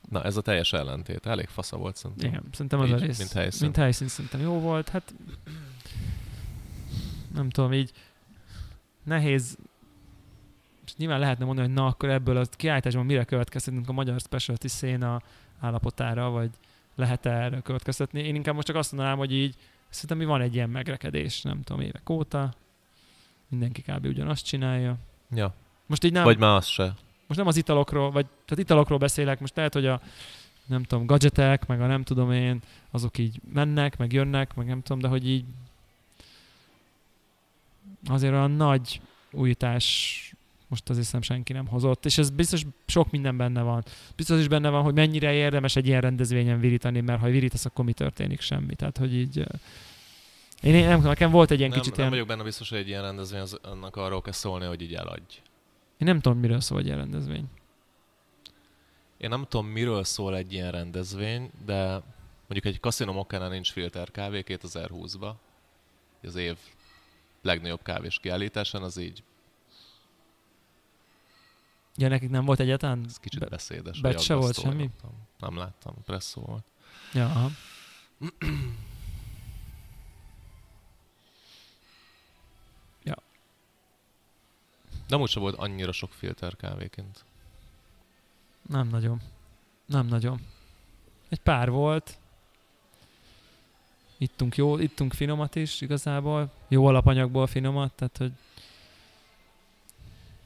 Na, ez a teljes ellentét. Elég fasza volt szerintem. Igen, szerintem az a Így, rész. mint helyszín. Mint helyszín szerintem jó volt. Hát nem tudom, így nehéz nyilván lehetne mondani, hogy na, akkor ebből a kiállításban mire következtetünk a magyar specialty széna állapotára, vagy lehet-e erre következtetni. Én inkább most csak azt mondanám, hogy így szerintem mi van egy ilyen megrekedés, nem tudom, évek óta. Mindenki kb. ugyanazt csinálja. Ja. Most így nem, Vagy már az se. Most nem az italokról, vagy tehát italokról beszélek, most lehet, hogy a nem tudom, gadgetek, meg a nem tudom én, azok így mennek, meg jönnek, meg nem tudom, de hogy így azért olyan nagy újítás most azért hiszem senki nem hozott, és ez biztos sok minden benne van. Biztos is benne van, hogy mennyire érdemes egy ilyen rendezvényen virítani, mert ha virítasz, akkor mi történik? Semmi. Tehát, hogy így... Én, én nem nekem volt egy ilyen nem, kicsit nem ilyen... vagyok benne biztos, hogy egy ilyen rendezvény az, annak arról kell szólni, hogy így eladj. Én nem tudom, miről szól egy ilyen rendezvény. Én nem tudom, miről szól egy ilyen rendezvény, de mondjuk egy Casino Mokkánál nincs filter kávé 2020-ba. Az év legnagyobb kávés kiállításán, az így Ja, nekik nem volt egyáltalán? ez kicsit Be- beszédes. bet se volt semmi? Nem, nem láttam, presszó volt. Ja, aha. <clears throat> De sem volt annyira sok filter kávéként. Nem nagyon. Nem nagyon. Egy pár volt. Ittunk jó, ittunk finomat is igazából. Jó alapanyagból finomat, tehát hogy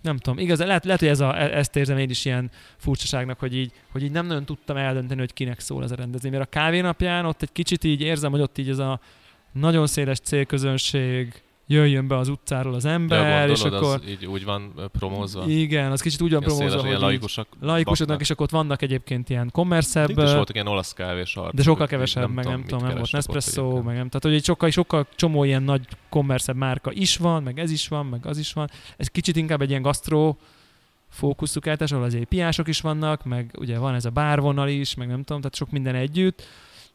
nem tudom, igaz, lehet, lehet, hogy ez a, e- ezt érzem én is ilyen furcsaságnak, hogy így, hogy így nem nagyon tudtam eldönteni, hogy kinek szól ez a rendezvény. Mert a kávénapján ott egy kicsit így érzem, hogy ott így ez a nagyon széles célközönség, jöjjön be az utcáról az ember, ja, és akkor... az így úgy van promózva? Igen, az kicsit úgy van promózva, széles, hogy laikusak. laikusoknak, és akkor ott vannak egyébként ilyen kommerszebb, Itt is voltak ilyen olasz kávés arcok, de sokkal kevesebb, meg nem mit tudom, nem volt kerestek ott Nespresso, meg nem, tehát hogy egy sokkal, sokkal csomó ilyen nagy kommerszebb márka is van, meg ez is van, meg az is van. Ez kicsit inkább egy ilyen gasztró fókuszú keltés, ahol azért piások is vannak, meg ugye van ez a bárvonal is, meg nem tudom, tehát sok minden együtt,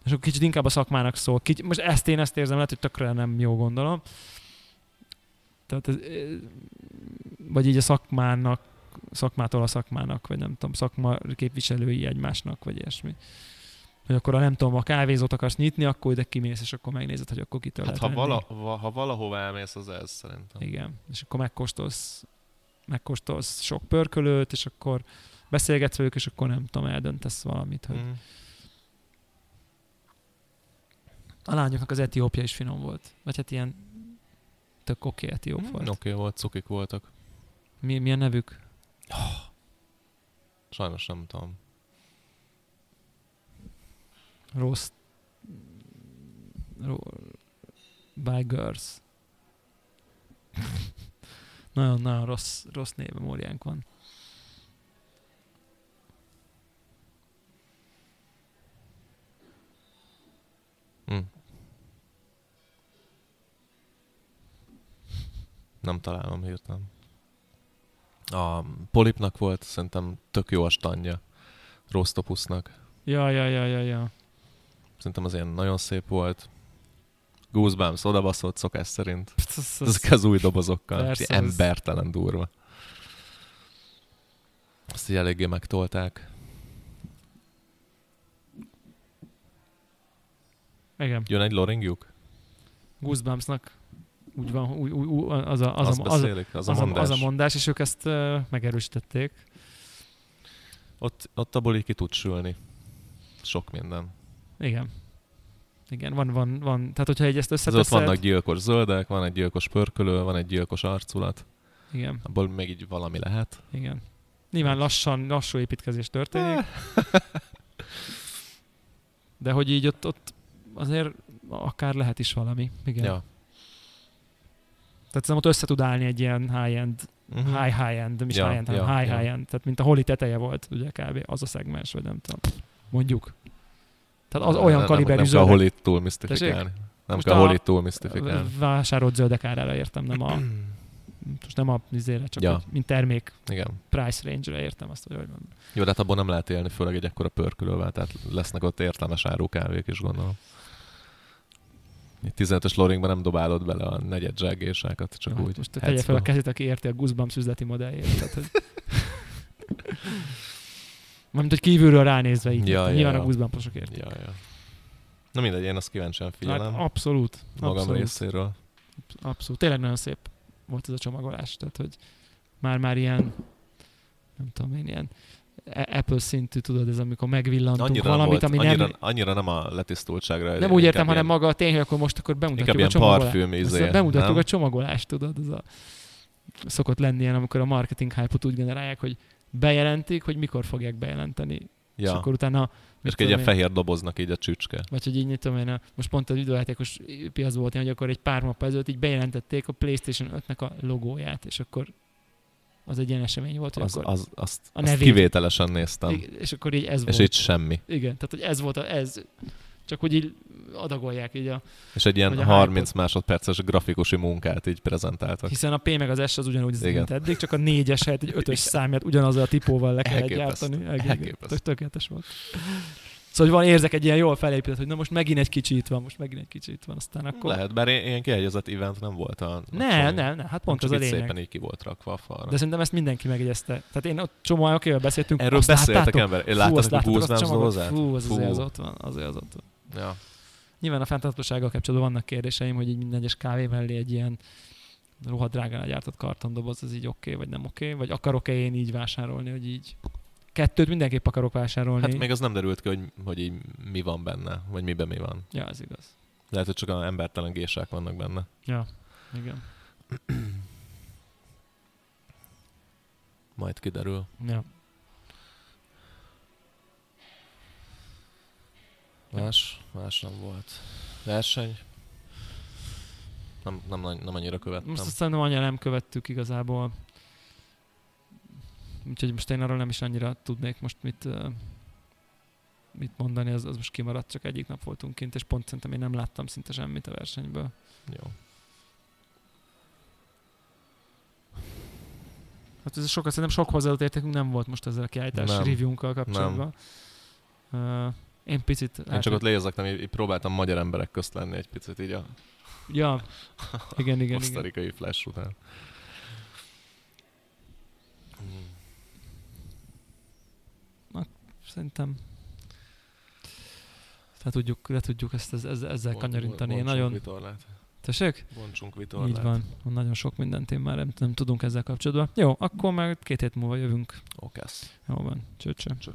és akkor kicsit inkább a szakmának szól. Kicsit, most ezt én ezt érzem, lehet, hogy tökre nem jó gondolom. Tehát ez, vagy így a szakmának, szakmától a szakmának, vagy nem tudom, szakma képviselői egymásnak, vagy ilyesmi. Hogy akkor, ha nem tudom, a kávézót akarsz nyitni, akkor ide kimész, és akkor megnézed, hogy akkor kitől Hát ha, vala, va- ha valahova elmész, az ez szerintem. Igen, és akkor megkóstolsz, megkóstolsz sok pörkölőt, és akkor beszélgetsz velük, és akkor nem tudom, eldöntesz valamit, hogy Mm. a lányoknak az etiópia is finom volt. Vagy hát ilyen tök oké etióp Mm, volt. Oké volt, cukik voltak. Mi, mi a nevük? Sajnos nem tudom. Roast ro, by girls. <laughs> nagyon, nagyon rossz, rossz névmemóriánk van. Mm. Nem találom hirtelen. A Polipnak volt szerintem tök jó a standja. Rostopusnak. Ja, ja, ja, ja, ja. Szerintem az ilyen nagyon szép volt. Goosebumps odabaszott szokás szerint. <laughs> Ezek az új dobozokkal. Persze, embertelen durva. Azt így eléggé megtolták. Igen. Jön egy loringjuk? Goosebumpsnak úgy van, úgy, úgy, az, a, az, a, az, beszélik? Az, az, a a, mondás. az a mondás, és ők ezt uh, megerősítették. Ott, ott abból így ki tud sülni. Sok minden. Igen. Igen, van, van, van. Tehát, hogyha egy ezt Ez ott összeteszed... vannak gyilkos zöldek, van egy gyilkos pörkölő, van egy gyilkos arculat. Igen, Abból még így valami lehet. igen. Nyilván lassan, lassú építkezés történik. Eh. <laughs> De hogy így ott, ott azért akár lehet is valami. Igen. Ja. Tehát szerintem ott össze tud állni egy ilyen high-end, Uh-huh. high high-end, nem is Ja, high-end, hanem ja, high ja. Tehát mint a holi teteje volt, ugye kb. az a szegmens, vagy nem tudom. Mondjuk. Tehát az olyan kaliberű Nem kell zöldek. holit túl misztifikálni. Nem Most kell a- holit túl misztifikálni. vásárolt zöldek árára értem, nem a, <clears throat> most nem a izére, csak Ja. ja. mint termék Igen. price range-re értem azt, hogy hogy mondom. Jó, de hát abból nem lehet élni, főleg egy ekkora pörkölővel, tehát lesznek ott értelmes áru kávék is, gondolom. Egy 15-ös loringban nem dobálod bele a negyed zságésákat, csak Jó, úgy. Most tegye fel a kezét, aki érti a Goosebumps üzleti modelljét. Tehát, hogy... <laughs> Mármint, hogy kívülről ránézve így. Ja, Ja, Nyilván ja. a Goosebumposok értik. Ja, ja. Na mindegy, én azt kíváncsian Hát figyelem. abszolút. magam abszolút, részéről. abszolút. Tényleg nagyon szép volt ez a csomagolás. Tehát, hogy már-már ilyen, nem tudom én, ilyen Apple szintű, tudod, ez amikor megvillantunk Annyira valamit, volt, ami annyira, nem, annyira nem a letisztultságra. nem úgy értem, hanem maga a tény, hogy akkor most akkor bemutatjuk a csomagolást. izé, bemutatjuk nem? a csomagolást, tudod, ez a szokott lenni ilyen, amikor a marketing hype-ot úgy generálják, hogy bejelentik, hogy mikor fogják bejelenteni. Ja. És akkor utána... És egy ilyen fehér doboznak így a csücske. Vagy hogy így, mit tudom én, a- most pont a videójátékos piac volt hogy akkor egy pár nap ezelőtt így bejelentették a PlayStation 5-nek a logóját, és akkor az egy ilyen esemény volt, hogy Az, akkor... az, azt, a azt kivételesen néztem. Igen, és akkor így ez És volt. így semmi. Igen, tehát hogy ez volt, a, ez, csak hogy így adagolják így a, És egy ilyen Hogy a 30 hype-ot. másodperces grafikusi munkát így prezentáltak. hiszen a P meg az S az ugyanúgy az mint eddig, csak a négyes helyett egy ötös számját ugyanazzal a tipóval le kellett Elképesztő. gyártani. Igen, Elképesztő. tök- tökéletes volt. Szóval hogy van, érzek egy ilyen jól felépített, hogy na most megint egy kicsi itt van, most megint egy kicsi itt van, aztán akkor... Lehet, bár ilyen kihegyezett event nem volt a... Ne, csomó. ne, ne, hát pont az a lényeg. szépen így ki volt rakva a falra. De szerintem ezt mindenki megjegyezte. Tehát én ott csomó okével beszéltünk. Erről azt beszéltek ember. Én láttam Goosebumps csomagot? dolgozát? Fú, az azért az ott van, azért az ott van. Ja. Nyilván a fenntarthatósággal kapcsolatban vannak kérdéseim, hogy így minden egyes kávé mellé egy ilyen rohadt drágán gyártott kartondoboz, az így oké, okay, vagy nem oké, okay, vagy akarok-e én így vásárolni, hogy így kettőt mindenképp akarok vásárolni. Hát még az nem derült ki, hogy, hogy így mi van benne, vagy miben mi van. Ja, ez igaz. Lehet, hogy csak a embertelen gésák vannak benne. Ja, igen. Majd kiderül. Ja. Más, más nem volt. Verseny? nem, nem, nem annyira követtem. Most azt nem annyira nem követtük igazából. Úgyhogy most én arról nem is annyira tudnék most mit, mit mondani, az, az most kimaradt, csak egyik nap voltunk kint, és pont szerintem én nem láttam szinte semmit a versenyből. Jó. Hát ez sokat, szerintem sok hozzáadott értékünk nem volt most ezzel a kiállítási Nem. review-unkkal kapcsolatban. Uh, én picit... Én csak ott lézektem, így, így próbáltam magyar emberek közt lenni egy picit így a Ja, <laughs> igen, igen, igen. kosztarikai flash után. Szerintem le tudjuk, le tudjuk ezt, ez, ez, ezzel Bon- kanyarintani. Bontsunk nagyon... Vitorlát. Tessék? Bontsunk vitorlát. Így van. Nagyon sok mindent én már nem, nem tudunk ezzel kapcsolatban. Jó, akkor már két hét múlva jövünk. Okász. Jó van. Cső. Cső.